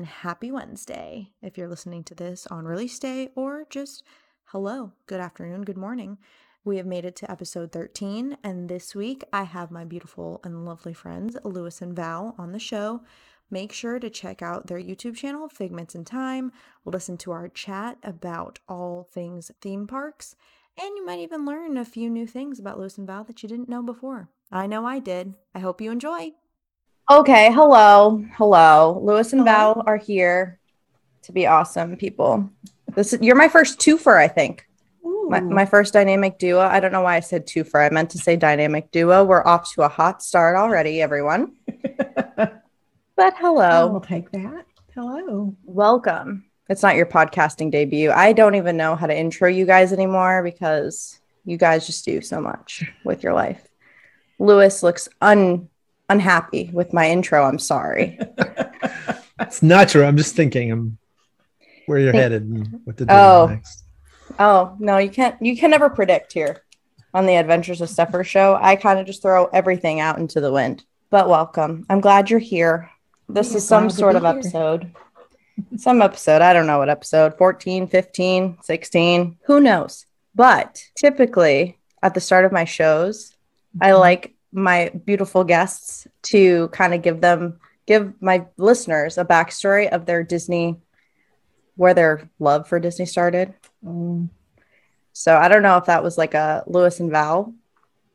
and happy Wednesday. If you're listening to this on release day or just hello, good afternoon, good morning. We have made it to episode 13, and this week I have my beautiful and lovely friends, Lewis and Val, on the show. Make sure to check out their YouTube channel, Figments in Time, listen to our chat about all things theme parks, and you might even learn a few new things about Lewis and Val that you didn't know before. I know I did. I hope you enjoy. Okay, hello, hello. Lewis and hello. Val are here to be awesome people. This is, you're my first twofer, I think. My, my, first dynamic duo. I don't know why I said twofer. I meant to say dynamic duo. We're off to a hot start already, everyone. but hello. We'll take that. Hello. Welcome. It's not your podcasting debut. I don't even know how to intro you guys anymore because you guys just do so much with your life. Lewis looks un unhappy with my intro. I'm sorry. it's not true. I'm just thinking I'm where you're Think, headed and what to do oh. next. Oh no, you can't. You can never predict here on the Adventures of Stepher show. I kind of just throw everything out into the wind. But welcome. I'm glad you're here. This is some sort of here. episode. some episode. I don't know what episode 14, 15, 16. Who knows? But typically at the start of my shows, mm-hmm. I like my beautiful guests to kind of give them give my listeners a backstory of their Disney where their love for Disney started. Mm. So I don't know if that was like a Lewis and Val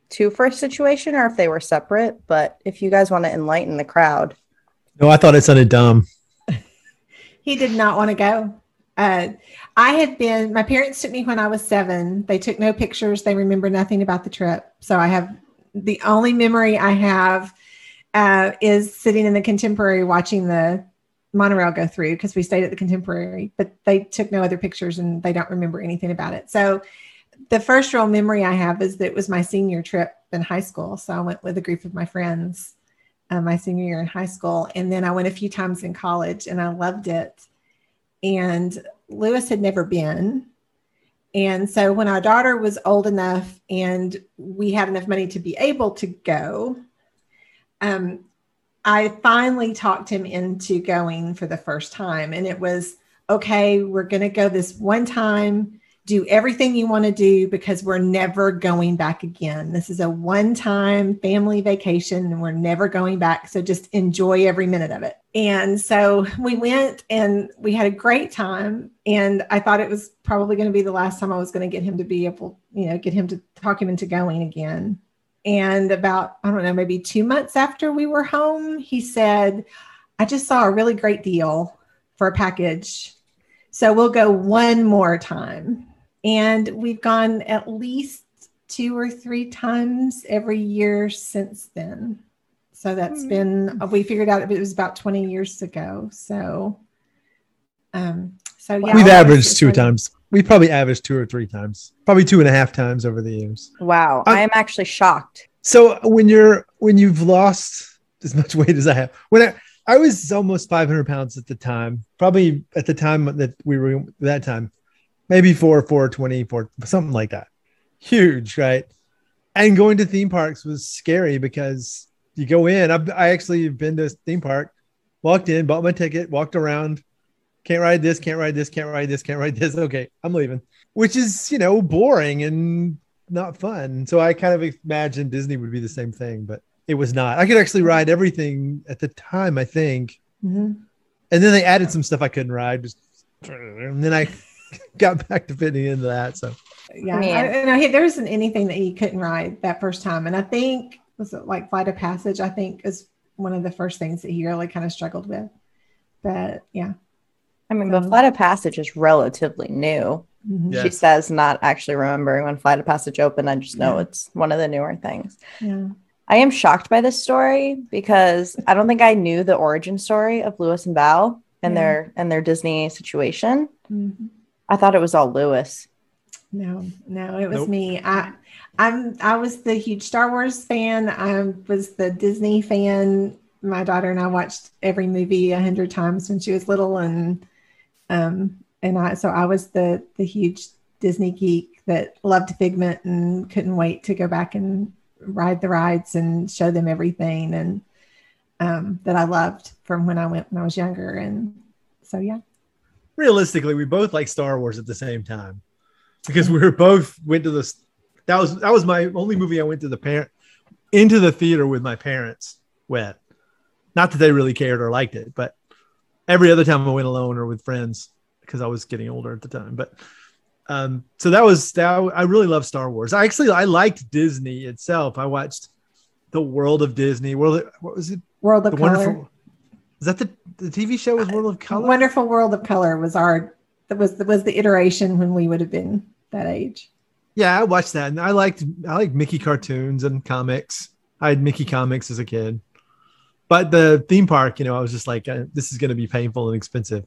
two first situation or if they were separate, but if you guys want to enlighten the crowd. No, I thought it sounded dumb. he did not want to go. Uh, I had been, my parents took me when I was seven. They took no pictures. They remember nothing about the trip. So I have the only memory I have uh, is sitting in the contemporary watching the monorail go through because we stayed at the contemporary, but they took no other pictures and they don't remember anything about it. So the first real memory I have is that it was my senior trip in high school. So I went with a group of my friends uh, my senior year in high school. And then I went a few times in college and I loved it. And Lewis had never been. And so when our daughter was old enough and we had enough money to be able to go, um, I finally talked him into going for the first time. And it was okay, we're going to go this one time do everything you want to do because we're never going back again. This is a one time family vacation and we're never going back. So just enjoy every minute of it. And so we went and we had a great time. And I thought it was probably going to be the last time I was going to get him to be able, you know, get him to talk him into going again. And about, I don't know, maybe two months after we were home, he said, I just saw a really great deal for a package. So we'll go one more time. And we've gone at least two or three times every year since then. So that's mm-hmm. been, we figured out it was about 20 years ago. So, um, so yeah. We've averaged two times. We probably averaged two or three times, probably two and a half times over the years. Wow. I am actually shocked. So when you're, when you've lost as much weight as I have, when I, I was almost 500 pounds at the time, probably at the time that we were that time maybe four, four twenty, four, something like that. Huge, right? And going to theme parks was scary because you go in. I've, I actually have been to a theme park, walked in, bought my ticket, walked around. Can't ride this, can't ride this, can't ride this, can't ride this. Okay, I'm leaving, which is, you know, boring and not fun. So I kind of imagined Disney would be the same thing, but it was not. I could actually ride everything at the time, I think. Mm-hmm. And then they added some stuff I couldn't ride. Just, and then I got back to fitting into that. So yeah, I, I, there isn't anything that he couldn't ride that first time, and I think was it like Flight of Passage. I think is one of the first things that he really kind of struggled with. But yeah, I mean, so, but Flight of Passage is relatively new. Mm-hmm. She says not actually remembering when Flight of Passage opened. I just know yeah. it's one of the newer things. Yeah. I am shocked by this story because I don't think I knew the origin story of Lewis and Val and yeah. their and their Disney situation. Mm-hmm. I thought it was all Lewis. No, no, it was nope. me. I I'm I was the huge Star Wars fan. I was the Disney fan. My daughter and I watched every movie a hundred times when she was little, and um and I so I was the the huge Disney geek that loved Figment and couldn't wait to go back and ride the rides and show them everything and um, that I loved from when I went when I was younger. And So yeah. Realistically, we both like Star Wars at the same time because we were both went to the. That was that was my only movie I went to the parent into the theater with my parents with. Not that they really cared or liked it, but every other time I went alone or with friends because I was getting older at the time. But um, so that was that. I really love Star Wars. I actually I liked Disney itself. I watched the World of Disney. World. Of, what was it? World of The Color. wonderful. Is that the the TV show was World of Color? Wonderful World of Color was our that was was the iteration when we would have been that age. Yeah, I watched that, and I liked I liked Mickey cartoons and comics. I had Mickey comics as a kid, but the theme park, you know, I was just like, uh, this is going to be painful and expensive.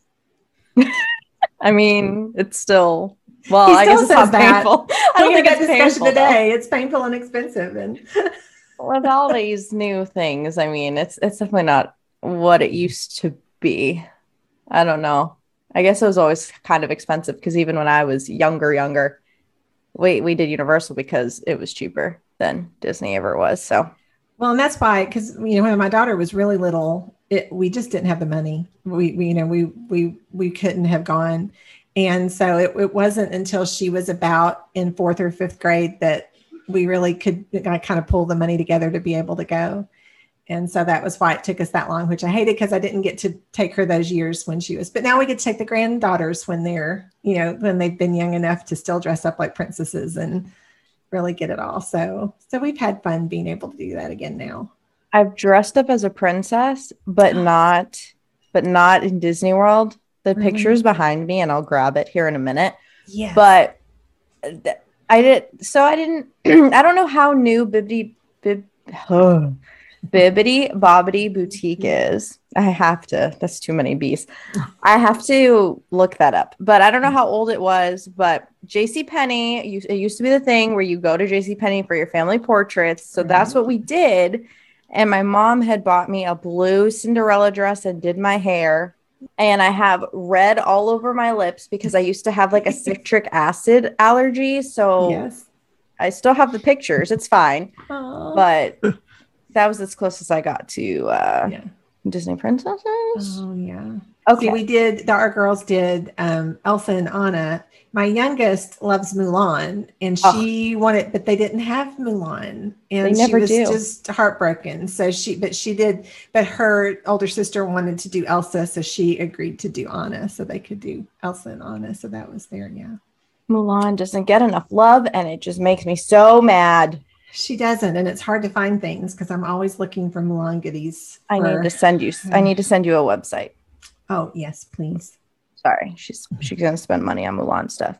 I mean, it's still well. He I guess it's not says that. painful. I don't We think had it's that discussion painful though. today. It's painful and expensive, and with all these new things. I mean, it's it's definitely not what it used to be. I don't know. I guess it was always kind of expensive because even when I was younger, younger, we we did Universal because it was cheaper than Disney ever was. So well, and that's why because you know when my daughter was really little, it, we just didn't have the money. We, we you know we we we couldn't have gone, and so it, it wasn't until she was about in fourth or fifth grade that we really could kind of pull the money together to be able to go. And so that was why it took us that long, which I hated because I didn't get to take her those years when she was. But now we get to take the granddaughters when they're, you know, when they've been young enough to still dress up like princesses and really get it all. So, so we've had fun being able to do that again now. I've dressed up as a princess, but not but not in Disney World. The Really? picture's behind me, and I'll grab it here in a minute. Yeah. but uh, th- I did so I didn't I don't know how new Bibbidi Bib Bibbidi Bobbidi Boutique is. I have to. That's too many B's. I have to look that up. But I don't know how old it was. But J.C. Penney, it used to be the thing where you go to J.C. Penney for your family portraits. So that's what we did. And my mom had bought me a blue Cinderella dress and did my hair. And I have red all over my lips because I used to have like a citric acid allergy. So yes. I still have the pictures. It's fine. Aw. But that was as close as I got to uh, yeah. Disney princesses. Oh yeah. Okay. See, we did. The, our girls did um, Elsa and Anna. My youngest loves Mulan, and Oh. she wanted, but they didn't have Mulan, and she was do. just heartbroken. So she, but she did. But her older sister wanted to do Elsa, so she agreed to do Anna, so they could do Elsa and Anna. So that was there. Yeah, Mulan doesn't get enough love and it just makes me so mad. She doesn't, and it's hard to find things because I'm always looking for Mulan goodies. I for- need to send you I need to send you a website. Oh yes, please. Sorry. She's she's gonna spend money on Mulan stuff.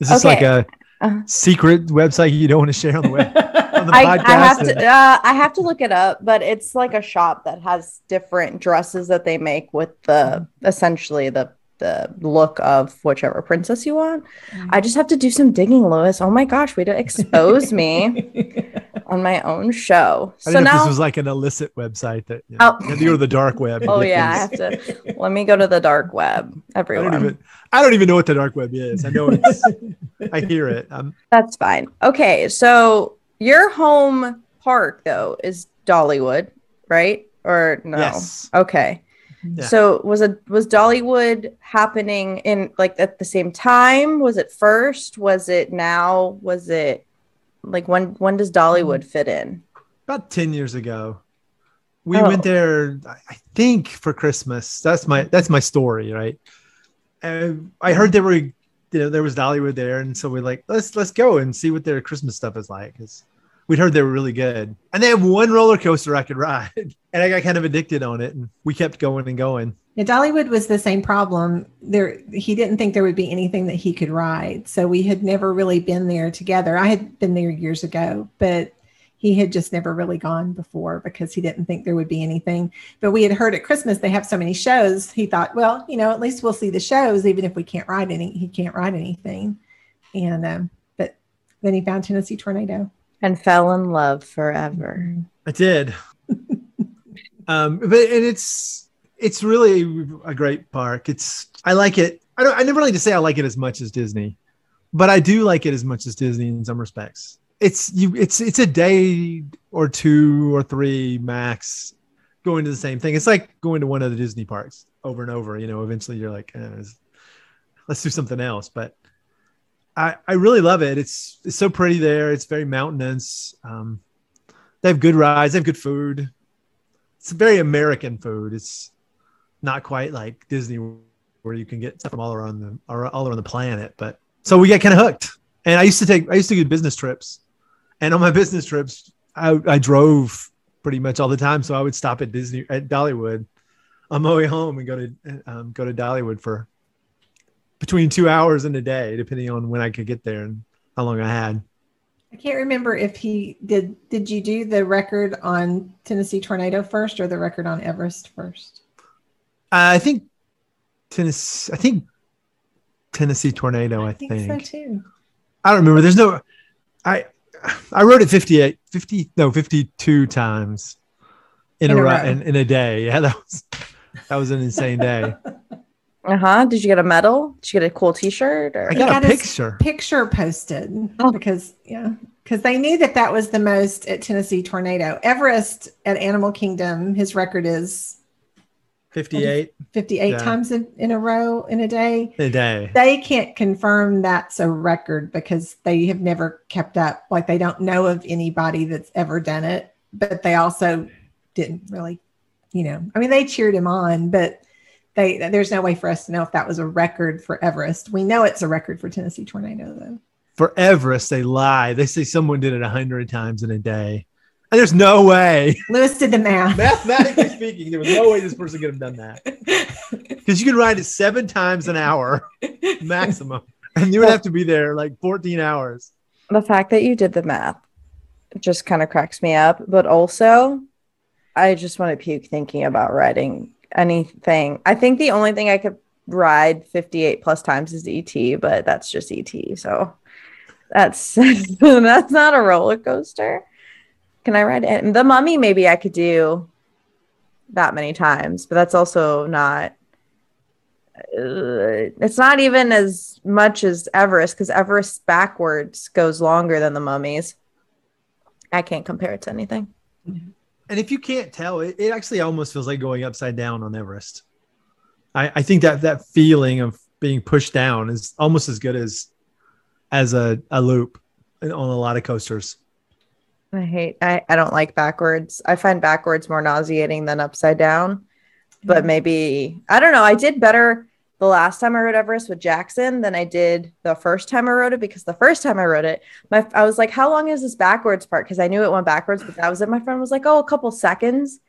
Is this Okay. like a Uh-huh. secret website you don't want to share on the web? On the I, I podcast have to uh, I have to look it up, but it's like a shop that has different dresses that they make with the essentially the the look of whichever princess you want. I just have to do some digging, Lewis. Oh my gosh, way to expose me on my own show. I So didn't know if now this was like an illicit website that you, know, Oh. you had to go to the dark web. Oh get yeah, I have to let me go to the dark web. I Everyone. don't even. I don't even know what the dark web is. I know it's. I hear it. Um, That's fine. Okay, so your home park though is Dollywood, right? Or no? Yes. Okay. Yeah. So was it was Dollywood happening in like at the same time? Was it first? Was it now? Was it like when when does Dollywood mm. fit in? about 10 years ago we Oh. went there i I think for christmas that's my that's my story right and i heard there were you know there was dollywood there and so we're like let's let's go and see what their christmas stuff is like because we'd heard they were really good and they have one roller coaster i could ride and i got kind of addicted on it and we kept going and going Yeah, Dollywood was the same problem. There, he didn't think there would be anything that he could ride, so we had never really been there together. I had been there years ago, but he had just never really gone before because he didn't think there would be anything. But we had heard at Christmas they have so many shows. He thought, well, you know, at least we'll see the shows, even if we can't ride any. He can't ride anything, and um, but then he found Tennessee Tornado. And fell in love forever. i did um but and it's it's really a great park it's i like it i don't i never like to say i like it as much as disney but i do like it as much as disney in some respects it's you it's it's a day or two or three max going to the same thing it's like going to one of the disney parks over and over. You know, eventually you're like, eh, let's do something else. But I I really love it. It's it's so pretty there. It's very mountainous. Um, they have good rides. They have good food. It's very American food. It's not quite like Disney where you can get stuff from all around the all around the planet. But so we get kind of hooked. And I used to take I used to do business trips, and on my business trips, I, I drove pretty much all the time. So I would stop at Disney at Dollywood on my way home and go to um, go to Dollywood for between two hours and a day, depending on when I could get there and how long I had. I can't remember if he did. Did you do the record on Tennessee Tornado first or the record on Everest first? Uh, I think Tennessee. I think Tennessee Tornado. I, I think, think, so too. I don't remember. There's no. I I wrote it 58, 50, no, 52 times in, in a, a in, in, a day. Yeah, that was that was an insane day. Uh huh. Did you get a medal? Did you get a cool T-shirt? Or? I got, got a picture. Picture posted oh. because yeah, because they knew that that was the most at Tennessee Tornado. Everest at Animal Kingdom, his record is 58 58 yeah. times in, in a row in a day a day they can't confirm that's a record because they have never kept up like they don't know of anybody that's ever done it but they also didn't really you know i mean they cheered him on but they there's no way for us to know if that was a record for everest we know it's a record for tennessee tornado though for everest they lie they say someone did it a 100 times in a day and there's no way. Lewis did the math. Mathematically speaking, there was no way this person could have done that. Because you can ride it seven times an hour maximum. And you would have to be there like 14 hours. The fact that you did the math just kind of cracks me up. But also, I just want to puke thinking about riding anything. I think the only thing I could ride 58 plus times is ET, but that's just ET. So that's that's not a roller coaster. Can I ride it? The Mummy, maybe I could do that many times, but that's also not. Uh, it's not even as much as Everest because Everest backwards goes longer than the Mummies. I can't compare it to anything. And if you can't tell, it, it actually almost feels like going upside down on Everest. I, I think that that feeling of being pushed down is almost as good as as a, a loop on a lot of coasters. I hate I, I don't like backwards. I find backwards more nauseating than upside down. But maybe I don't know. I did better the last time I rode Everest with Jackson than I did the first time I rode it because the first time I rode it, my I was like, how long is this backwards part? Because I knew it went backwards, but that was it. My friend was like, oh, a couple seconds.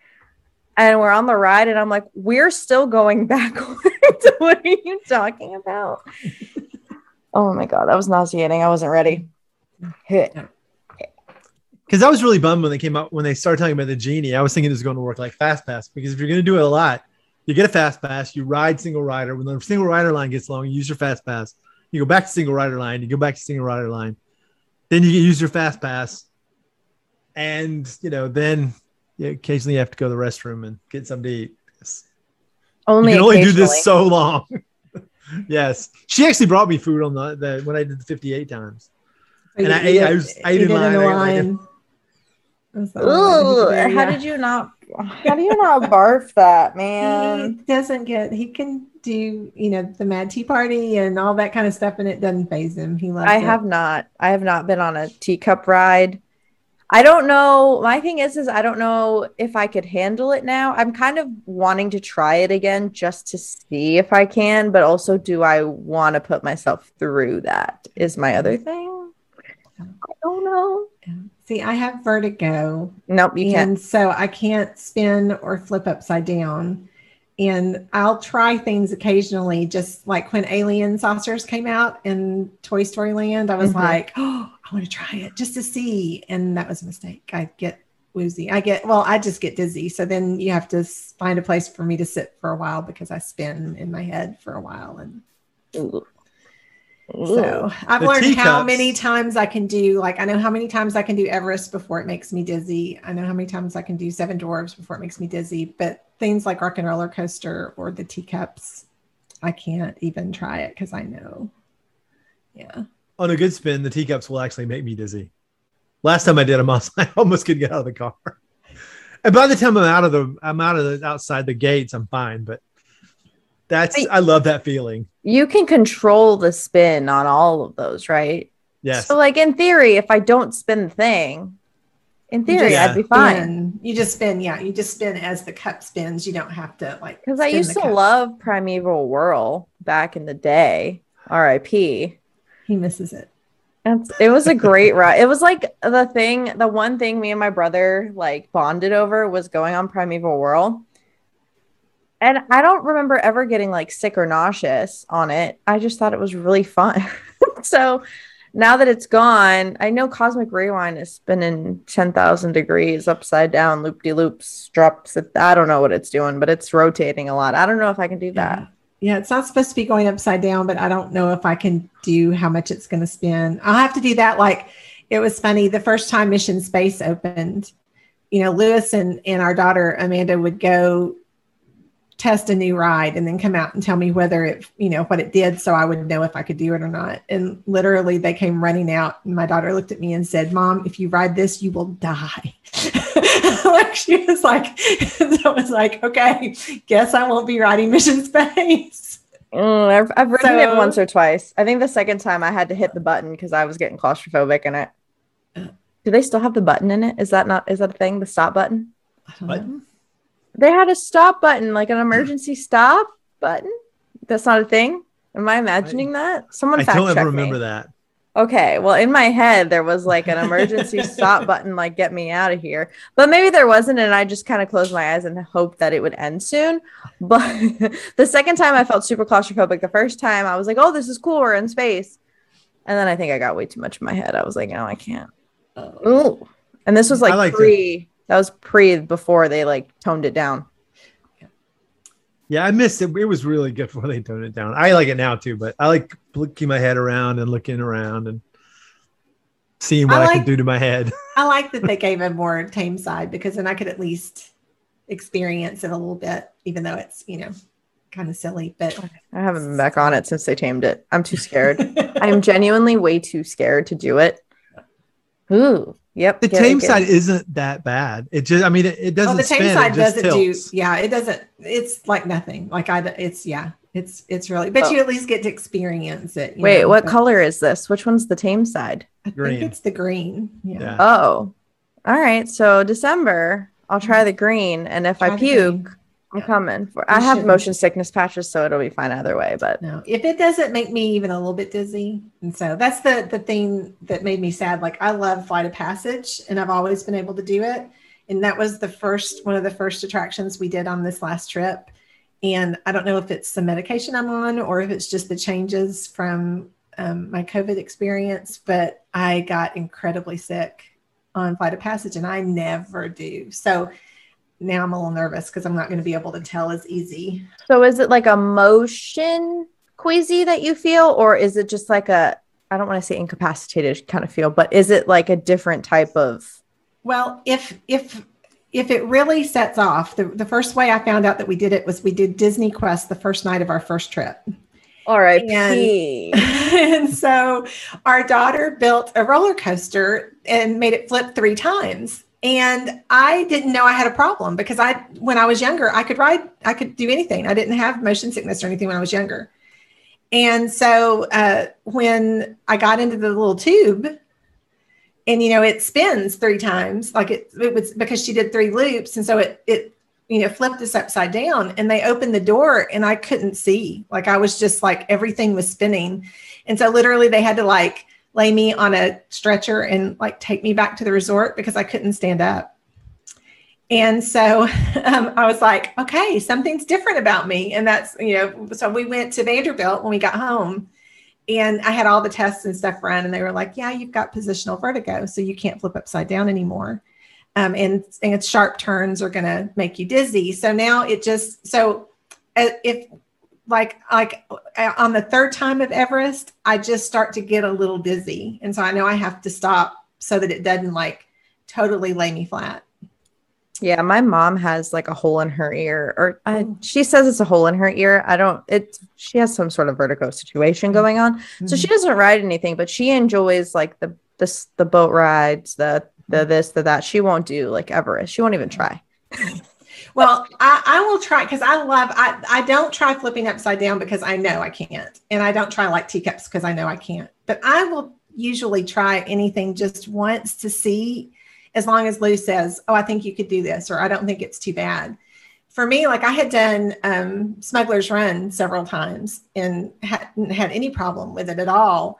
And we're on the ride, and I'm like, we're still going backwards. what are you talking about? oh my god, that was nauseating. I wasn't ready. Hit because I was really bummed when they came out when they started talking about the genie. I was thinking it was going to work like fast pass because if you're going to do it a lot, you get a fast pass, you ride single rider. When the single rider line gets long, you use your fast pass. You go back to single rider line. You go back to single rider line. Then you use your fast pass, and you know then you occasionally have to go to the restroom and get something to eat. Only you can only do this so long. yes, she actually brought me food on the, the when I did the 58 times. And I ate, I, was, I ate in line. line. Ooh, how did you not? How do you not barf that, man? He doesn't get. He can do, you know, the Mad Tea Party and all that kind of stuff, and it doesn't phase him. He loves. It. I it. have not. I have not been on a teacup ride. I don't know. My thing is, is I don't know if I could handle it now. I'm kind of wanting to try it again just to see if I can, but also, do I want to put myself through that? Is my other mm-hmm. thing. I don't know. See, I have vertigo. Nope, you and can't. So I can't spin or flip upside down. And I'll try things occasionally, just like when Alien Saucers came out in Toy Story Land. I was mm-hmm. like, oh, I want to try it just to see. And that was a mistake. I get woozy. I get, well, I just get dizzy. So then you have to find a place for me to sit for a while because I spin in my head for a while. And Ooh. So I've learned teacups. how many times I can do, like, I know how many times I can do Everest before it makes me dizzy. I know how many times I can do Seven Dwarfs before it makes me dizzy. But things like Rock and Roller Coaster or the teacups, I can't even try it because I know. Yeah. On a good spin, the teacups will actually make me dizzy. Last time I did them, I almost couldn't get out of the car. And by the time I'm out of the, I'm out of the outside the gates, I'm fine. But That's Wait. I love that feeling. You can control the spin on all of those, right? Yes. So, like in theory, if I don't spin the thing, in theory, just I'd be fine. Spin. You just spin, yeah. You just spin as the cup spins. You don't have to like. Because I used to cup. love Primeval Whirl back in the day. R.I.P. He misses it. It's, it was a great ride. It was like the thing, the one thing me and my brother like bonded over was going on Primeval Whirl. And I don't remember ever getting like sick or nauseous on it. I just thought it was really fun. so now that it's gone, I know Cosmic Rewind is spinning 10,000 degrees upside down, loop de loops, drops. It, I don't know what it's doing, but it's rotating a lot. I don't know if I can do that. Yeah. Yeah, it's not supposed to be going upside down, but I don't know if I can do how much it's going to spin. I'll have to do that. Like it was funny the first time Mission Space opened, you know, Lewis and, and our daughter Amanda would go test a new ride and then come out and tell me whether it, you know, what it did so I would know if I could do it or not. And literally they came running out and my daughter looked at me and said, Mom, if you ride this, you will die. like she was like, so I was like, okay, guess I won't be riding Mission Space. Mm, I've, I've ridden it once or twice. I think the second time I had to hit the button because I was getting claustrophobic in it. Do they still have the button in it? Is that not is that a thing? The stop button? I don't What? know. They had a stop button, like an hmm. emergency stop button. That's not a thing. Am I imagining that? Someone I fact don't check ever remember me. that. Okay, well, in my head there was like an emergency stop button, like get me out of here. But maybe there wasn't, and I just kind of closed my eyes and hoped that it would end soon. But the second time I felt super claustrophobic. The first time I was like, "Oh, this is cool. We're in space," and then I think I got way too much in my head. I was like, "No, I can't." Oh. And this was I like pre. That was pre before they like toned it down. Yeah, I missed it. It was really good before they toned it down. I like it now too, but I like looking my head around and looking around and seeing what I I, can do to my head. I like that they gave a more tame side because then I could at least experience it a little bit, even though it's, you know, kind of silly. But I haven't been back on it since they tamed it. I'm too scared. I'm genuinely way too scared to do it. Ooh, yep. The tame side isn't that bad. It just, I mean, it, it oh, doesn't well, the tame spin. side doesn't tilts. do, yeah, it doesn't, it's like nothing. Like I, it's, yeah, it's, it's really, but Oh. you at least get to experience it. you Wait, know, what but color is this? Which one's the tame side? I Green. think it's the green. Yeah. Yeah. Oh, all right. So December, I'll try mm-hmm. the green, and if I Try the puke, green. I'm coming for. You I have motion sickness patches, so it'll be fine either way. But No, if it doesn't make me even a little bit dizzy, and so that's the the thing that made me sad. Like I love Flight of Passage, and I've always been able to do it. And that was the first one of the first attractions we did on this last trip. And I don't know if it's the medication I'm on or if it's just the changes from um, my COVID experience, but I got incredibly sick on Flight of Passage, and I never do. So now I'm a little nervous because I'm not going to be able to tell as easy so is it like a motion queasy that you feel, or is it just like a? I don't want to say incapacitated kind of feel, but is it like a different type of? Well, if if if it really sets off, the, the first way I found out that we did it was we did Disney Quest the first night of our first trip. All right, And- and so our daughter built a roller coaster and made it flip three times. And I didn't know I had a problem because I, when I was younger, I could ride, I could do anything. I didn't have motion sickness or anything when I was younger. And so uh, when I got into the little tube, and you know it spins three times, like it, it was because she did three loops, and so it it you know flipped us upside down. And they opened the door, and I couldn't see. Like I was just like everything was spinning, and so literally they had to like lay me on a stretcher and like take me back to the resort because I couldn't stand up. And so um, I was like, okay, something's different about me. And that's, you know, so we went to Vanderbilt when we got home and I had all the tests and stuff run. And they were like, yeah, you've got positional vertigo. So you can't flip upside down anymore. Um, and, and sharp turns are going to make you dizzy. So now it just, so uh, if like, like uh, on the third time of Everest, I just start to get a little dizzy. And so I know I have to stop so that it doesn't like totally lay me flat. Yeah, my mom has like a hole in her ear, or I, Oh. she says it's a hole in her ear. I don't. It. She has some sort of vertigo situation going on, so she mm-hmm. doesn't ride anything, but she enjoys like the this the boat rides, the the mm-hmm. this the that. She won't do like Everest. She won't even try. well, I, I will try because I love I, I don't try flipping upside down because I know I can't. And I don't try like teacups because I know I can't. But I will usually try anything just once to see as long as Lou says, Oh, I think you could do this, or I don't think it's too bad. For me, like I had done um, Smuggler's Run several times and hadn't had any problem with it at all.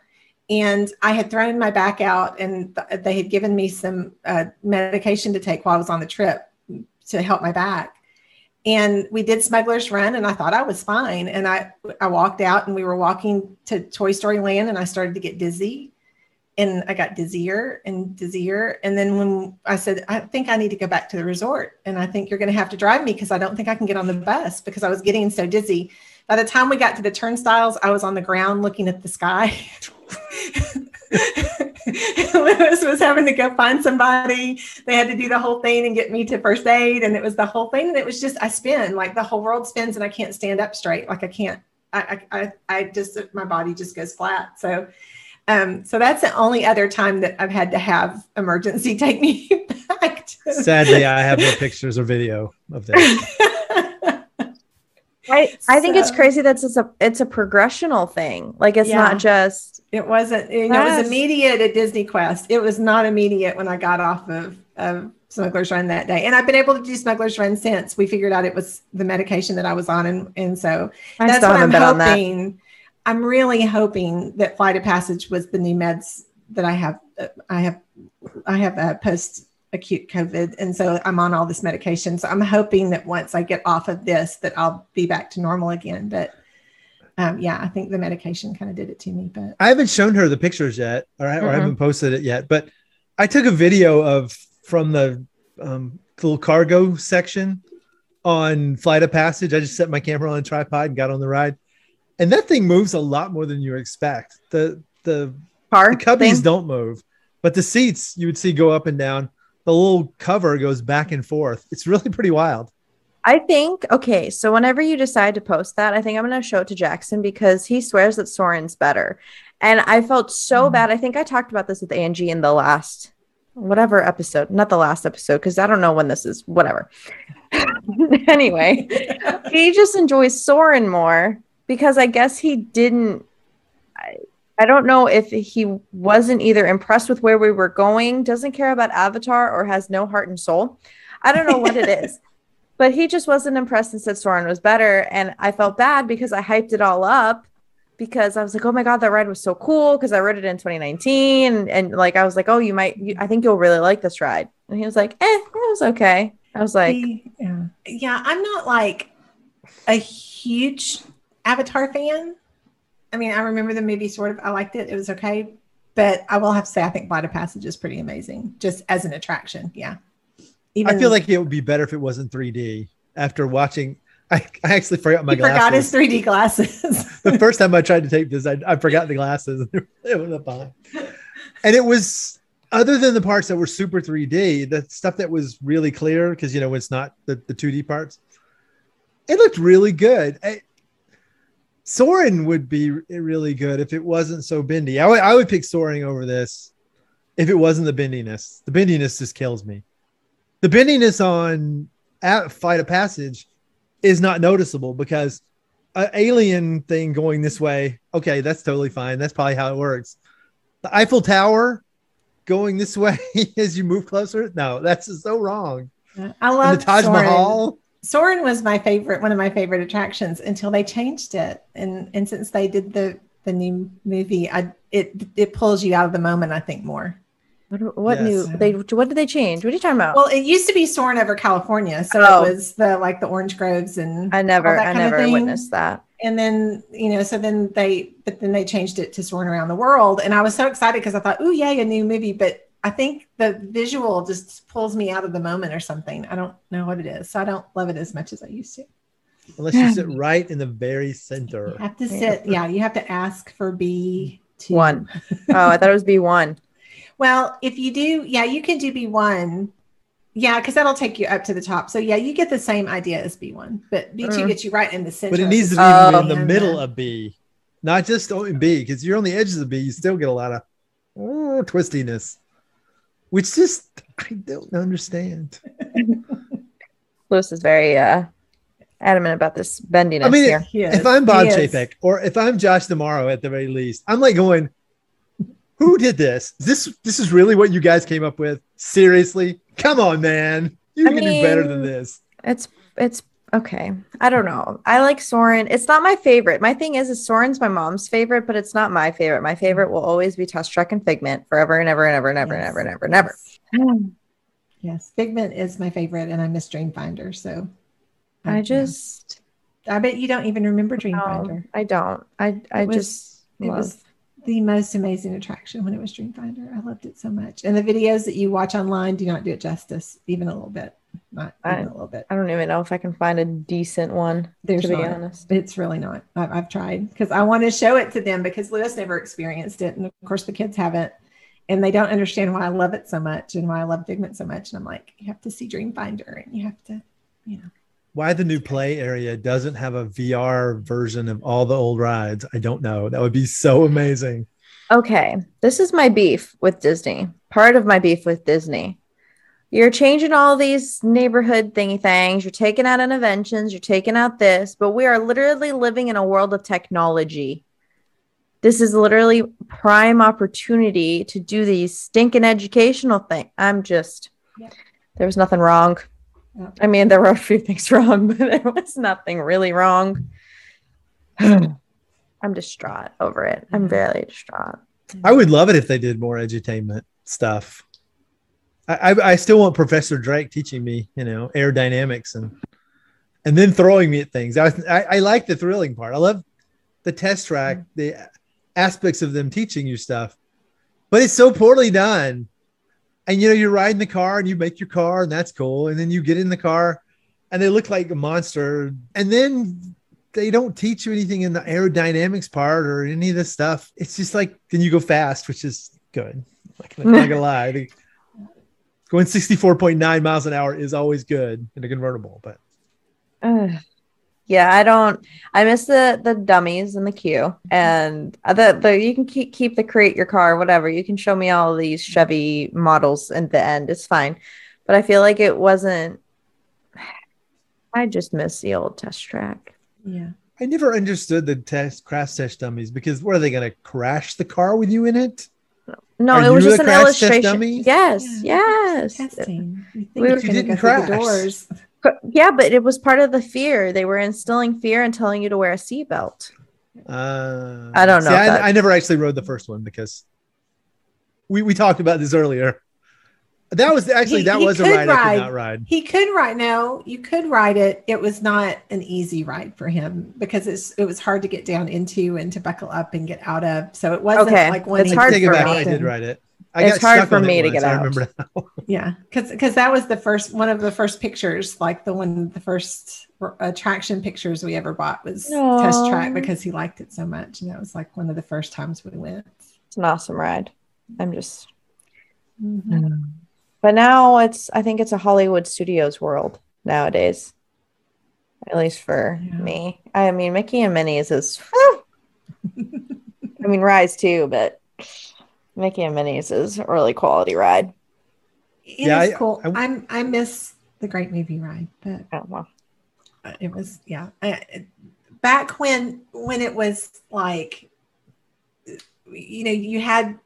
And I had thrown my back out, and th- they had given me some uh, medication to take while I was on the trip to help my back. And we did Smuggler's Run, and I thought I was fine. And I I walked out, and we were walking to Toy Story Land, and I started to get dizzy and I got dizzier and dizzier. And then when I said, I think I need to go back to the resort, and I think you're going to have to drive me because I don't think I can get on the bus because I was getting so dizzy. By the time we got to the turnstiles, I was on the ground looking at the sky. Lewis was having to go find somebody. They had to do the whole thing and get me to first aid. And it was the whole thing. And it was just, I spin like the whole world spins and I can't stand up straight. Like I can't, I, I, I just, my body just goes flat. So um, so that's the only other time that I've had to have emergency take me back. To- Sadly, I have no pictures or video of that. I, I think it's crazy that it's a it's a progressional thing. Like it's Yeah. not just It wasn't, you know, it was immediate at Disney Quest. It was not immediate when I got off of, of Smuggler's Run that day. And I've been able to do Smuggler's Run since we figured out it was the medication that I was on. And, and so I that's what I'm hoping. I'm really hoping that Flight of Passage was the new meds that I have. uh, I have, I have a post acute COVID. And so I'm on all this medication. So I'm hoping that once I get off of this, that I'll be back to normal again. But um, yeah, I think the medication kind of did it to me, but I haven't shown her the pictures yet, or I, or I haven't posted it yet. But I took a video of from the um, little cargo section on Flight of Passage. I just set my camera on a tripod and got on the ride, and that thing moves a lot more than you expect. The the, car the cubbies thing. don't move, but the seats you would see go up and down. The little cover goes back and forth. It's really pretty wild. I think okay. So whenever you decide to post that, I think I'm going to show it to Jackson because he swears that Soarin's better, and I felt so Mhm. bad. I think I talked about this with Angie in the last whatever episode, not the last episode because I don't know when this is. Whatever. anyway, he just enjoys Soarin' more because I guess he didn't. I, don't know if he wasn't either impressed with where we were going, doesn't care about Avatar, or has no heart and soul. I don't know what it is, but he just wasn't impressed and said Soarin' was better. And I felt bad because I hyped it all up because I was like, oh my God, that ride was so cool because I rode it in 2019. And, and like, I was like, oh, you might, you, I think you'll really like this ride. And he was like, eh, it was okay. I was like, yeah. yeah, I'm not like a huge Avatar fan. I mean, I remember the movie sort of, I liked it. It was okay. But I will have to say, I think Flight of Passage is pretty amazing just as an attraction. Yeah. Even, I feel like it would be better if it wasn't 3D. After watching, I, I actually forgot my he forgot glasses. his 3D glasses. the first time I tried to take this, I, I forgot the glasses. it was fine. And it was other than the parts that were super 3D, the stuff that was really clear because you know it's not the, the 2D parts. It looked really good. I, Soarin' would be really good if it wasn't so bendy. I would I would pick Soarin' over this if it wasn't the bendiness. The bendiness just kills me. The bendiness on at Flight of Passage is not noticeable because an alien thing going this way, okay, that's totally fine. That's probably how it works. The Eiffel Tower going this way as you move closer, no, that's so wrong. I And love the Taj Soarin'. Mahal, Soarin' was my favorite, one of my favorite attractions until they changed it. And and since they did the the new movie, I it it pulls you out of the moment, I think, more. what, what Yes. new, they, what did they change? What are you talking about? Well, it used to be Soarin' over California, so Oh. it was the like the orange groves and I never, that I kind of never thing. witnessed that. and then you know, so then they but then they changed it to Soarin' around the world, and I was so excited because I thought, oh yay, a new movie, but I think the visual just pulls me out of the moment or something. I don't know what it is, so I don't love it as much as I used to. unless you sit right in the very center. You have to sit, yeah, you have to ask for B two. One. Oh, I thought it was B1. Well, if you do, yeah, you can do B1. Yeah, because that'll take you up to the top. So yeah, you get the same idea as B1, but B2 Mm. gets you right in the center. But it needs to be Oh. in the and, middle uh, of B, not just in B, because you're on the edges of B, you still get a lot of oh, twistiness, which just I don't understand. Lewis is very uh adamant about this bendiness I mean, here. He if I'm Bob He. Chapek or if I'm Josh D'Amaro at the very least, I'm like going, who did this? This this is really what you guys came up with? Seriously? Come on, man. You I can do better than this. It's it's okay. I don't know. I like Soarin'. It's not my favorite. My thing is, is Soarin's my mom's favorite, but it's not my favorite. My favorite will always be Test Track and Figment forever and ever and ever and ever and ever and ever and ever. Yes. Yes, Figment is my favorite, and I miss Dreamfinder. So I yeah. just I bet you don't even remember no, Dreamfinder. I don't. I I was- just It love. was the most amazing attraction when it was Dreamfinder. I loved it so much. And the videos that you watch online do not do it justice, even a little bit. Not I- a little bit. I don't even know if I can find a decent one. There's to be not. honest. It's really not. I've, I've tried because I want to show it to them because Lewis never experienced it. And of course, the kids haven't. And they don't understand why I love it so much and why I love Figment so much. And I'm like, you have to see Dreamfinder and you have to, you know. Why the new play area doesn't have a VR version of all the old rides, I don't know. That would be so amazing. Okay, this is my beef with Disney. Part of my beef with Disney. You're changing all these neighborhood thingy things. You're taking out Innoventions. You're taking out this, but we are literally living in a world of technology. This is literally prime opportunity to do these stinking educational thing. I'm just, Yep. there was nothing wrong. Yep. I mean, there were a few things wrong, but there was nothing really wrong. I'm distraught over it. I'm Mhm. very distraught. I would love it if they did more edutainment stuff. I, I, still want Professor Drake teaching me, you know, aerodynamics and and then throwing me at things. I, I, I like the thrilling part. I love the test track, mm-hmm. the aspects of them teaching you stuff, but it's so poorly done. And you know, you're riding the car and you make your car, and that's cool. And then you get in the car, and they look like a monster. And then they don't teach you anything in the aerodynamics part or any of this stuff. It's just like then you go fast, which is good. Like, I'm not gonna lie. The- Going 64.9 miles an hour is always good in a convertible, but Ugh. yeah, I don't. I miss the the dummies in the queue, and uh, the the you can keep keep the create your car, whatever. You can show me all these Chevy models at the end. It's fine, but I feel like it wasn't. I just miss the old test track. Yeah. I never understood the test crash test dummies because what are they going to crash the car with you in it? No, Are it was just an illustration. Yes, Yeah, yes. Testing. We were- You gonna didn't go through the doors. Yeah, but it was part of the fear. They were instilling fear and telling you to wear a seatbelt. Uh, I don't know see, I, I never actually rode the first one because we, we talked about this earlier. That was actually He- that he was a could ride, I ride. could not ride. He could ride. No, you could ride it. It was not an easy ride for him because it's it was hard to get down into and to buckle up and get out of. So it wasn't Okay, like one. it's hard Take could it for back. me. I did ride it. I It's got hard stuck for on it me to once, get I out. remember now. Yeah, because because that was the first one of the first pictures, like the one the first attraction pictures we ever bought was Test Track because he liked it so much, and that was like one of the first times we went. It's an awesome ride. I'm just Mhm. But now it's I think it's a Hollywood Studios world nowadays. At least for Yeah. me. I mean Mickey and Minnie's is. I mean Rise too, but Mickey and Minnie's is a really quality ride. It Yeah, is I- cool. I- I, am I miss the Great Movie Ride, but Oh, well. uh, it was yeah. I, back when when it was like, you know, you had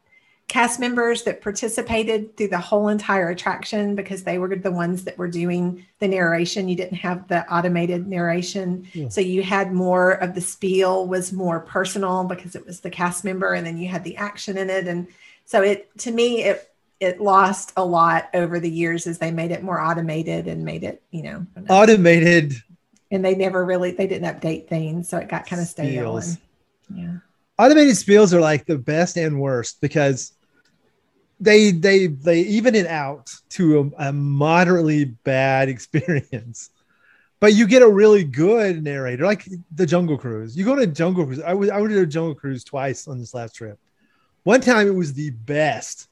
cast members that participated through the whole entire attraction because they were the ones that were doing the narration. You didn't have the automated narration, Yeah. so you had more of the spiel was more personal because it was the cast member, and then you had the action in it, and so it to me it it lost a lot over the years as they made it more automated and made it you know Automated. And they never really they didn't update things. So it got kind of stale. And, yeah. Automated spiels are like the best and worst because they they they even it out to a, a moderately bad experience. But you get a really good narrator like the jungle cruise. You go to jungle cruise. I was i went to jungle cruise twice on this last trip. One time it was the best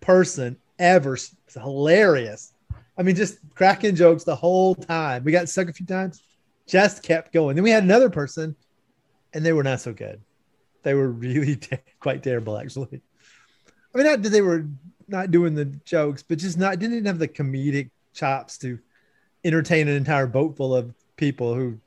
person ever. It's hilarious. I mean just cracking jokes the whole time. We got stuck a few times just kept going. Then we had another person and they were not so good. They were really te- quite terrible actually i mean not that they were not doing the jokes but just not didn't have the comedic chops to entertain an entire boat full of people who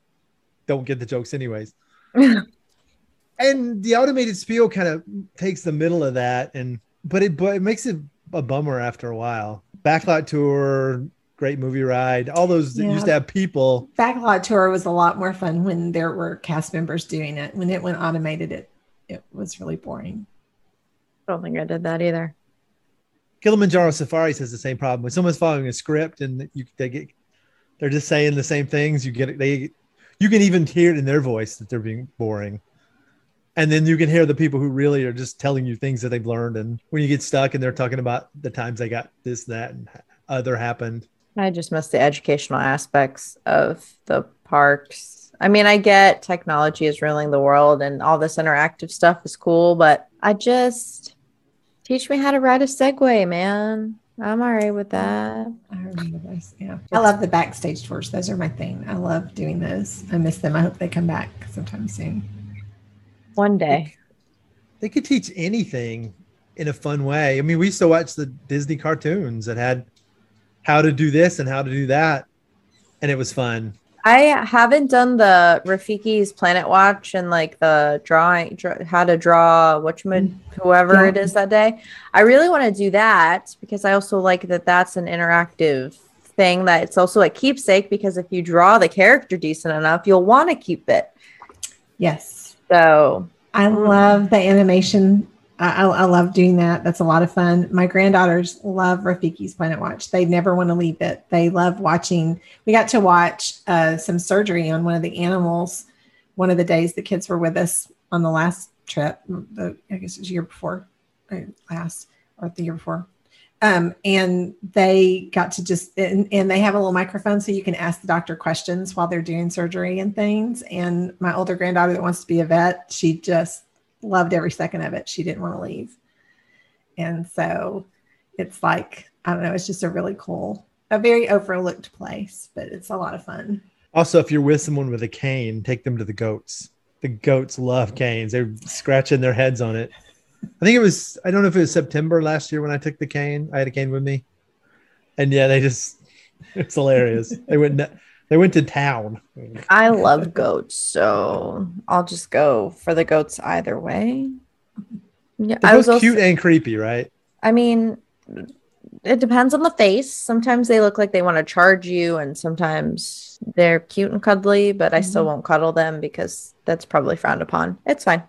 don't get the jokes anyways. and the automated spiel kind of takes the middle of that and but it but it makes it a bummer after a while. Backlot tour, great movie ride, all those that Yeah. used to have people. Backlot tour was a lot more fun when there were cast members doing it. When it went automated, it it was really boring. I don't think I did that either. Kilimanjaro Safaris has the same problem. When someone's following a script and you they get they're just saying the same things, you get it they you can even hear it in their voice that they're being boring. And then you can hear the people who really are just telling you things that they've learned. And when you get stuck and they're talking about the times they got this, that, and other happened. I just miss the educational aspects of the parks. I mean, I get technology is ruling the world and all this interactive stuff is cool, but I just teach me how to ride a Segway, man. I'm all right with that. I remember those. Yeah, I love the backstage tours. Those are my thing. I love doing those. I miss them. I hope they come back sometime soon. One day. They could teach anything in a fun way. I mean, we used to watch the Disney cartoons that had how to do this and how to do that. And it was fun. I haven't done the Rafiki's Planet Watch and like the drawing, draw, how to draw which mm. whoever Yeah. it is that day. I really want to do that because I also like that that's an interactive thing that it's also a keepsake because if you draw the character decent enough, you'll want to keep it. Yes, So I love the animation. I, I, love doing that. That's a lot of fun. My granddaughters love Rafiki's Planet Watch. They never want to leave it. They love watching. We got to watch uh, some surgery on one of the animals. One of the days the kids were with us on the last trip. The I guess it was year before, uh, last or the year before. Um, and they got to just and, and they have a little microphone so you can ask the doctor questions while they're doing surgery and things. And my older granddaughter that wants to be a vet, she just loved every second of it. She didn't want to leave. And so it's like, I don't know, it's just a really cool, a very overlooked place, but it's a lot of fun. Also, if you're with someone with a cane, take them to the goats. The goats love canes. They're scratching their heads on it. I think it was, I don't know if it was September last year when I took the cane. I had a cane with me. And yeah, they just, it's hilarious. they went, they went to town. I love goats, so I'll just go for the goats either way. Yeah, They're I was both also, cute and creepy, right? I mean, it depends on the face. Sometimes they look like they want to charge you, and sometimes they're cute and cuddly, but I still mm-hmm. won't cuddle them because that's probably frowned upon. It's fine.